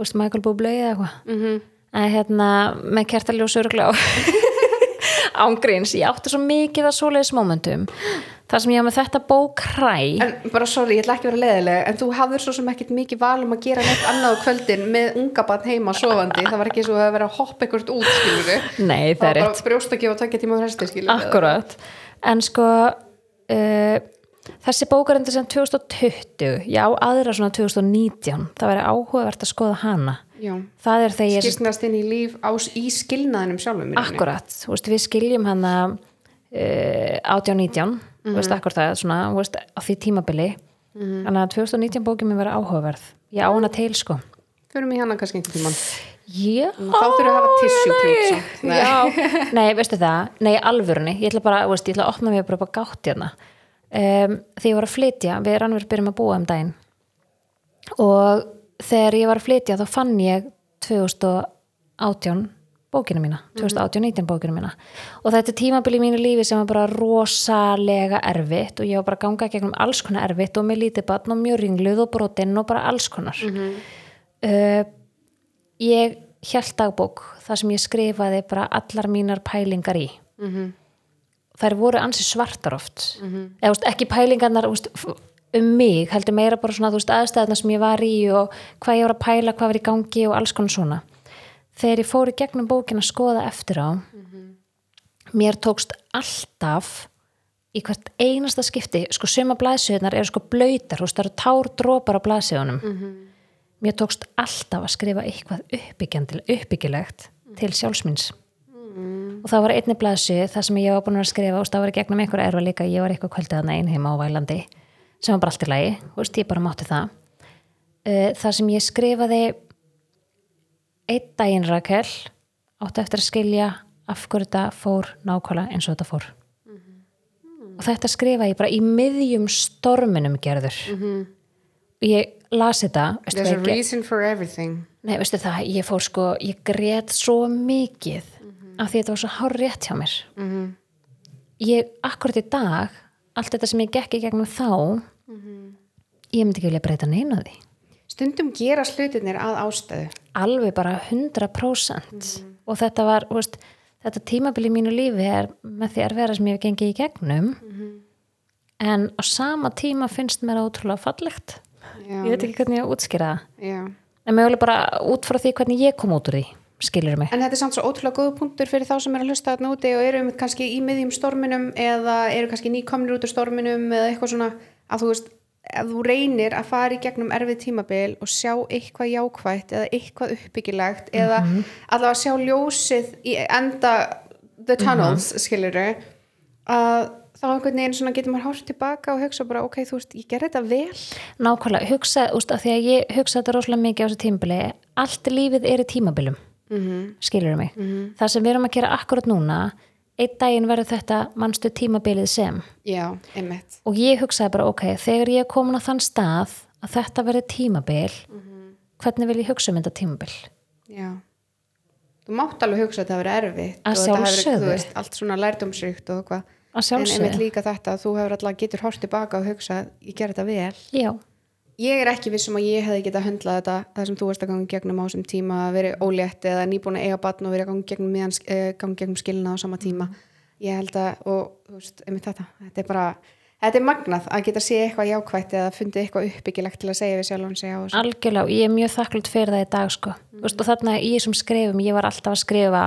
Veist, Michael Bublé eða eitthvað. Mhm. En hérna með kertaljós örgla á ángríns, ég átti svo mikið að svoleiðis momentum þar sem ég var með þetta bók hræ. En bara sorry, ég ætla ekki að vera leiðileg en þú hafður svo sem ekkit mikið val um að gera neitt annað kvöldin með unga barn heima sofandi, það var ekki svo að vera að hoppa eitthvað út, skilur við nei, það það var bara brjóst að gefa takja tíma á resti, skilur við Akkurat, en sko uh, þessi bókar endur sem 2020, já aðra svona 2019, það væri áhugavert að skoða hana, Já, það er þegar ég skipnast inn í líf á, í skilnaðinum sjálfum akkurat, veist, við skiljum hana uh, 18-19 þú veist, akkur það, svona, veist, á því tímabili. Þannig að 2019 bókin mér verið áhugaverð. Ég á hana til, sko. Förum í hana kannski einhvern tímann. Já, Þá þurfum við að hafa samt. Nei. Já, nei, veistu það, nei, alvörunni. Ég ætla bara, veist, ég ætla að opna mig bara upp á gátt hérna um, þegar ég var að flytja við rannverð byrjum að búa um daginn. Og þegar ég var að flytja þá fann ég 2018 bókina mína, 2018-19 bókina mína. Og þetta er tímabili í mínu lífi sem var bara rosalega erfitt og ég var bara að ganga gegnum alls konar erfitt og með lítið batn og mjög ringluð og brotinn og bara alls konar. Uh, ég held dagbók þar sem ég skrifaði bara allar mínar pælingar í. Mhm. þær voru ansi svartar oft. Eða þú veist, ekki pælingarnar veist, um mig, heldur meira bara svona aðstæðna sem ég var í og hvað ég var að pæla, hvað var í gangi og alls konar svona þegar ég fór í gegnum bókin að skoða eftir á mér tókst alltaf í hvert einasta skipti sko suma blaðsöðunar eru sko blöytar þú veist, það eru tár drópar á blaðsöðunum mér tókst alltaf að skrifa eitthvað uppbyggilegt til sjálfsmins og það var einni blaðsöð þar sem ég var búin að skrifa og það var gegnum einhver erfa líka, ég var eitthvað kvöldið að einn heima á Vælandi sem var bara allt í lagi, þú veist, ég bara mátti það. Uh, þar sem ég skrifaði einn daginn Rakel átti eftir að skilja af hverju þetta fór nákvæmlega eins og þetta fór. Og þetta skrifa ég bara í miðjum storminum gerður. Og ég las þetta There's a reason for everything. Nei, veistu það, ég fór sko, ég grét svo mikið af því þetta var svo hár rétt hjá mér. Ég, akkurat í dag allt þetta sem ég gekk í gegnum þá ég myndi ekki vilja breyta neina því Stundum gera slutinir að ástæðu. Alveg bara 100% og þetta var, veist, þetta tímabili í mínu lífi er með því erfiðara sem ég hef gengið í gegnum. En á sama tíma finnst mér það ótrúlega fallegt. Já, ég veit ekki hvernig ég að útskýra það. En mögulega bara út frá því hvernig ég kom út úr því skilur mig. En þetta er samt svo ótrúlega góð punktur fyrir þá sem er að hlusta þarna úti og eru um kannski í miðjum storminum eða eru kannski nýkomnir út úr storminum eða eitthvað svona að þú veist ef þú reynir að fara í gegnum erfið tímabil og sjá eitthvað jákvætt eða eitthvað uppbyggilegt eða allavega sjá ljósið í enda the tunnels mm -hmm. að þá einhvern veginn svona getur maður hárt tilbaka og hugsa bara ok, þú veist, ég gerði þetta vel. Nákvæmlega, hugsa, úst, að því að ég hugsa þetta rosalega mikið á þessu tímabili allt lífið er í tímabilum. Mm -hmm. skilur mig, það sem við erum að gera akkurat núna, einn daginn verður þetta mannstu tímabilið sem Já, einmitt og ég hugsaði bara ok, þegar ég er komin á þann stað að þetta verður tímabil hvernig vil ég hugsa um þetta tímabil Já. Þú mátt alveg hugsa að hafi verið erfitt Að sjálfsögðu. allt svona lærdómsríkt og eitthvað. að En einmitt líka þetta að þú hefur alltaf getur hort tilbaka og hugsa ég gerði þetta vel. já, Ég er ekki vissum að ég hefði getað höndlað þetta það sem þú veist að ganga gegnum á þessum tíma að verið ólétt eða nýbúin að eiga batn og verið að ganga gegnum, miðan, eh, ganga gegnum skilna á sama tíma. Ég held að, og þú veist, einmitt þetta, þetta er bara, þetta er magnað að geta sé eitthvað jákvætt eða fundið eitthvað uppbyggilegt til að segja við sjálfum sig á þessu. algjörlega og ég er mjög þakklátt fyrir það í dag sko. mm. Og þarna í þessum skrifum ég var alltaf að skrifa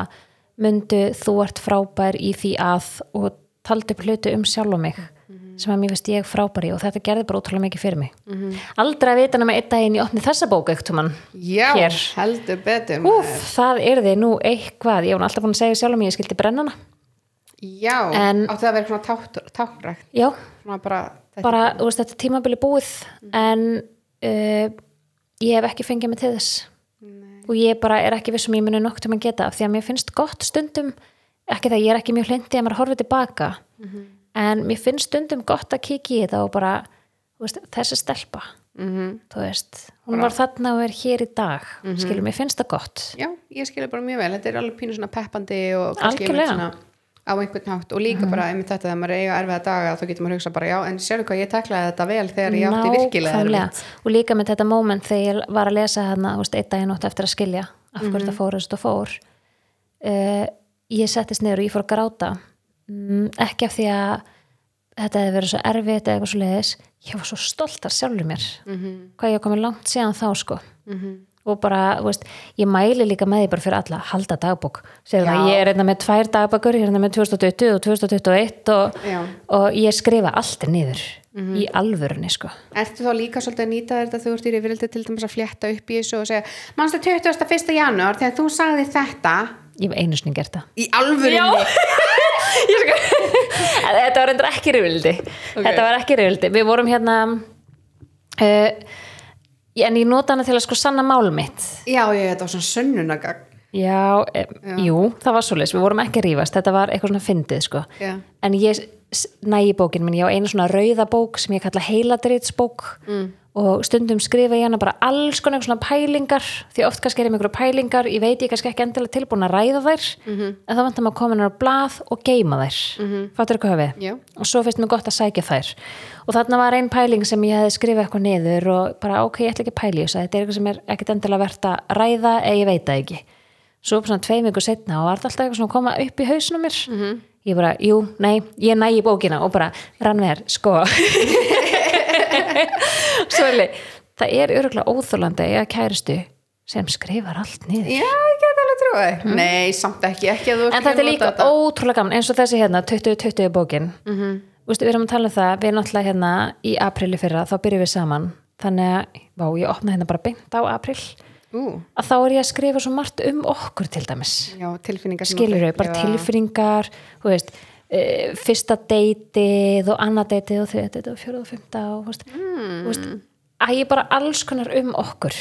myndu þú ert frábær í því að og taldi upp hluti um sjálf og mig sem að mér finnst ég frábær í og þetta gerði bara ótrúlega mikið fyrir mig. Aldrei að vita nema einn daginn ég opni þessa bók eitt um hann Já, Hér. heldur betur. Úf, það er þið nú eitthvað. Ég nú alltaf búin að segja sjálf mig ég skildi brennana. Já, En- áttu það að vera svona tákn- táknrækt. já, Svona bara, bara, veist, þetta tímabili búið en uh, ég hef ekki fengið mig til þess. Og ég bara er ekki vissum ég muni nokk til að geta af því að mér finnst gott stundum ekki það, ég er ekki mjög hlindi að maður horfið tilbaka en mér finnst stundum gott að kíkja í þetta og bara veist, þessi stelpa Mhm. þú veist, hún var þarna og er hér í dag skilur, mér finnst það gott. Já, ég skilja bara mjög vel, þetta er alveg pínu svona peppandi og Algjörlega. á einhvern hátt. Og líka bara einmitt þetta þegar maður er eiga erfiða daga þá getur maður hugsa bara já, en sérðu hvað ég teklaði þetta vel þegar ég átti virkilega erfitt. Og líka með þetta moment þegar ég var að lesa veist, einn daginn átt eftir að skilja af hverju Mhm. þetta fórust og fór uh, ég settist niður og ég fór að gráta mm, ekki af því að þetta hefði verið svo erfitt eða eitthvað svo leiðis ég var svo stolt af sjálfur mér. Mhm. hvað ég komið langt síðan þá sko. Og bara, veist, ég mæli líka með því bara fyrir alla, halda dagbók. Ég er hérna með tvær dagbækur ég er hérna með 2020 og 2021 og, og ég skrifa allt niður í alvörunni sko. Ertu þá líka svolítið að nýta þetta þú ert í rifrildi til dæmis að flétta upp í þessu og segja mannstu 21. janúar þegar þú sagði þetta? Ég hef einu sinni gert það. Í alvörinni þetta var endur ekki rifildi þetta var ekki rifildi, við vorum hérna uh, en ég nota hana til að sko sanna mál mitt. Já, ég, þetta var svona sönnunagagn já, e, jú, það var svoleiðis. Við vorum ekki rífast, þetta var eitthvað svona fyndið sko. Já. en ég næ í bókin minn, ég á einu svona rauða bók sem ég kalla heiladritsbók. Mm. Og stundum skrifa ég hana bara alls konar svona pælingar því oft kannski er ég með einhverju pælingar ég veit ég kannski ekki endilega tilbúin að ræða þær -hmm. en þá vantar maður að koma hennar á blað og geima þær mm -hmm. fattur eitthvað höfið Já. og svo finnst mér gott að sækja þær og þarna var ein pæling sem ég hefði skrifað eitthvað niður og bara ok, ég ætla ekki að pæli þess að þetta er eitthvað sem er ekkit endilega verðt að ræða eða ég veit það ekki svo svona tveim ykkur setna og var alltaf eitthvað svona að koma upp í hausnum mér -hmm. ég bara, jú, nei, ég næ í bókina og bara, rannver, sko Svolí, það er öruglega óþólandi að kæristu sem skrifar allt niður Já, ég get alveg trúið Nei, samt ekki, ekki að þú en þetta er líka þetta. ótrúlega gaman eins og þessi hérna 2020 bókin mm. -hmm. Vistu, við erum að tala um það, við náttúrulega hérna í aprili fyrra, þá byrjum við saman þannig að, vá, ég opna hérna bara beint á april, Ú, að þá er ég að skrifa svo margt um okkur til dæmis já, skilur við, bara upplifa. tilfinningar veist, uh, fyrsta deytið og annað deytið og þriða deytið og fjóruð og fymta og veist, mm. veist, að ég bara alls konar um okkur.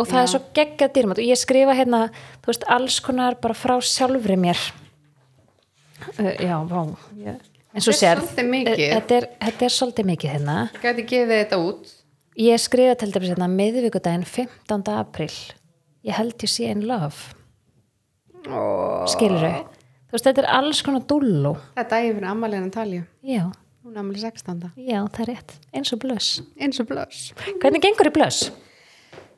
Og það er svo geggjað dýrmætt. Og ég skrifa hérna, þú veist, alls konar bara frá sjálfri mér. Uh, já, vá. Og Þetta er sér. þetta er, þetta er svolítið mikið hérna. Gæti gefið þetta út. Ég skrifa til dæmis hérna miðvikudaginn 15. april ég held ég sé in love. Ó, skilur við þú veist, þetta er alls konar dúllú Þetta er fyrir ammaliðan Talju já, Hún er ammali 16. já, það er rétt. Eins og blöss. Eins og blöss. Hvernig gengur í blöss?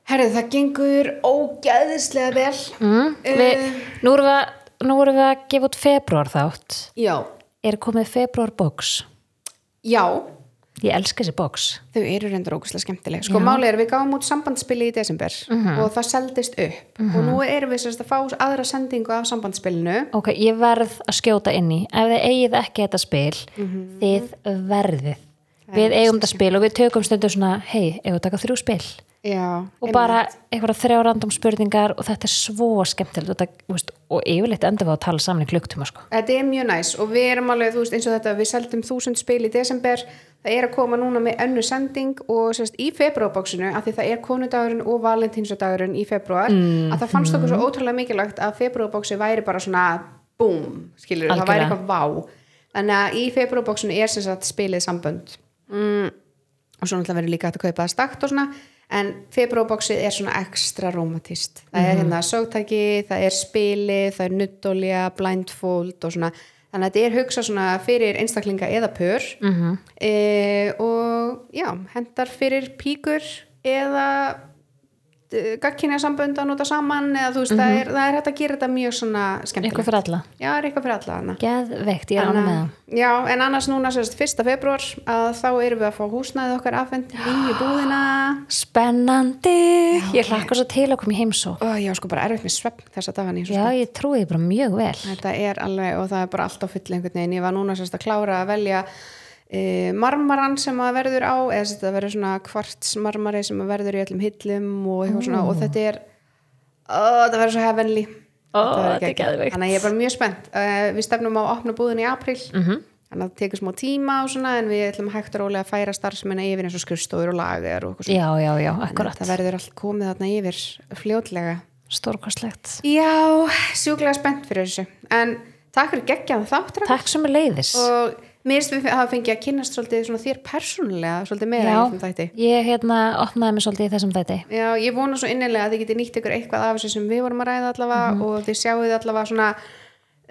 Herðu, það gengur ógæðislega vel. Mm, Eh, við, nú, erum við, að- við að gefa út februar þátt Já, er komið februar box já ég elska þessi box. Þau eru reyndur ógæðslega skemmtileg. Sko máli er við gáum út sambandspili í desember Mhm. og það seldist upp. Og nú erum við sérst að fá aðra sendingu af sambandspilinu. Ok, ég verð að skjóta inn í. Ef þið eigið ekki þetta spil Mhm. þið verðið. Við eigum þetta spil og við tökum stundum svona hei, eigum við taka þrjú spil? Já, og bara einhverja þrjá random spurningar og þetta er svo skemmtilegt. Og, veist, og yfirleitt endur við að tala saman í klukktíma sko. Þetta er mjög næs og við erum alveg, þú veist, eins og þetta við seldum þúsund spil í desember það er að koma núna með önnu sending og sérst í februarbóksinu, af því það er konudagurinn og valentínsdagurinn í februar Mm, að það fannst okkur svo ótrúlega mikilvægt að februarbóksi væri bara svona boom, skilur það væri eitthvað vá. Þannig að í februarbóksinu er sérst að spilið sambönd. Mm, og svo náttúrulega verður líka að kaupa stakt og svona en februarbóksið er svona ekstra romantist það er hérna sögtæki, það er spili það er nuttolja, blindfold og svona, þannig að þetta er hugsa svona fyrir einstaklinga eða pör -hmm. e, og já, hendar fyrir píkur eða gagkinja sambönd að nota saman eða þú veist, það, er, það er hægt að gera þetta mjög svona skemmtilegt. Eitthvað fyrir alla? Já, það er eitthvað fyrir alla geðveikt, ég er ánum með það. Já, en annars núna sérst 1. februar að þá erum við að fá húsnæðið okkar afhend nýju búðina. Spennandi, ég hlakka svo til að koma í heimsó var sko bara erfitt með svepp ég er svo já, ég trúi bara mjög vel. Þetta er alveg og það er bara allt á full einhvern veginn. Ég var núna sérst að klára að velja marmaran sem að verður á eða að verður svona kvartsmarmari sem að verður í öllum hillum og svona og þetta er ó, þetta verður svo þetta geggjað. geðveikt. Þannig að ég er bara mjög spennt. Uh, Við stefnum á að opna búðin í april Mhm. þannig að það tekur smá tíma svona en við ætlum hægt og rólega að færa starfsmenn yfir eins og skrifstofur og lagar og já, já, já, akkurat, það verður allt komið þarna yfir fljótlega. Stórkostlegt. Já, sjúklega spennt fyrir þessu. En takk fyrir geggjaðan þáttur takk sem er leiðis og mér finnst við hafa fengið að kynnast svolítið þér persónulega svolítið meira í þessum þætti. Ég hérna opnaði mig svolítið í þessum þætti. Já, ég vona svo innilega að þið getið nýtt ykkur eitthvað af þessu sem við vorum að ræða allavega og þið sjáuð allavega svona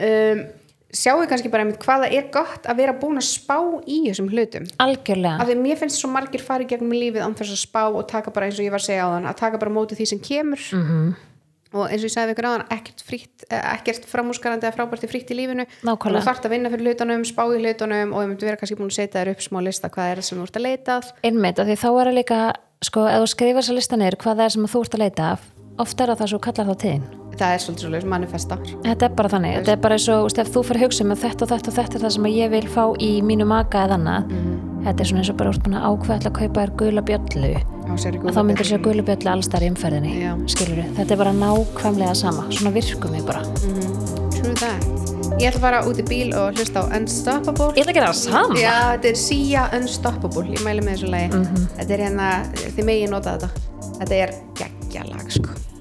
um, sjáuð kannski bara einmitt hvað það er gott að vera búin að spá í þessum hlutum. Algjörlega. Af því mér finnst svo margir farið gegnum lífið án þess að spá og taka bara eins og ég var að segja á þann að taka bara móti því sem kemur. -hmm. Og eins og ég sagði við ykkur á ekkert, eh, ekkert framúskarandi eða frábært er frítt í lífinu. Nákvæmlega. þú þarft að vinna fyrir hlutunum, spá í hlutunum og ég myndi vera kannski búin að setja þér upp smá lista hvað er það sem þú ert að leita að. Einmitt, af því þá er það líka sko, ef þú skrifar þess að lista niður hvað það er sem þú ert að leita af ofta er það svo kallar þá tíðin það er svolítið svolítið manifesta. Þetta er bara þannig, þetta er bara eins og ef þú fyrir að hugsa um að þetta og þetta og þetta er það sem ég vil fá í mínu maka eða annað. Þetta er svona eins og bara úr búin að kaupa þér gula bjöllu. Að þá myndir sér gula bjöllu allstar í umferðinni skilur þetta er bara nákvæmlega sama svona virkum við bara. True that. Ég ætla að fara út í bíl og hlusta á Unstoppable. Ég ætla að gera það sama. Já, þetta er Sia Unstoppable Ég mæli með þessu lagi. Þetta er hérna, þið megin nota þetta. Þetta er geggja lag sko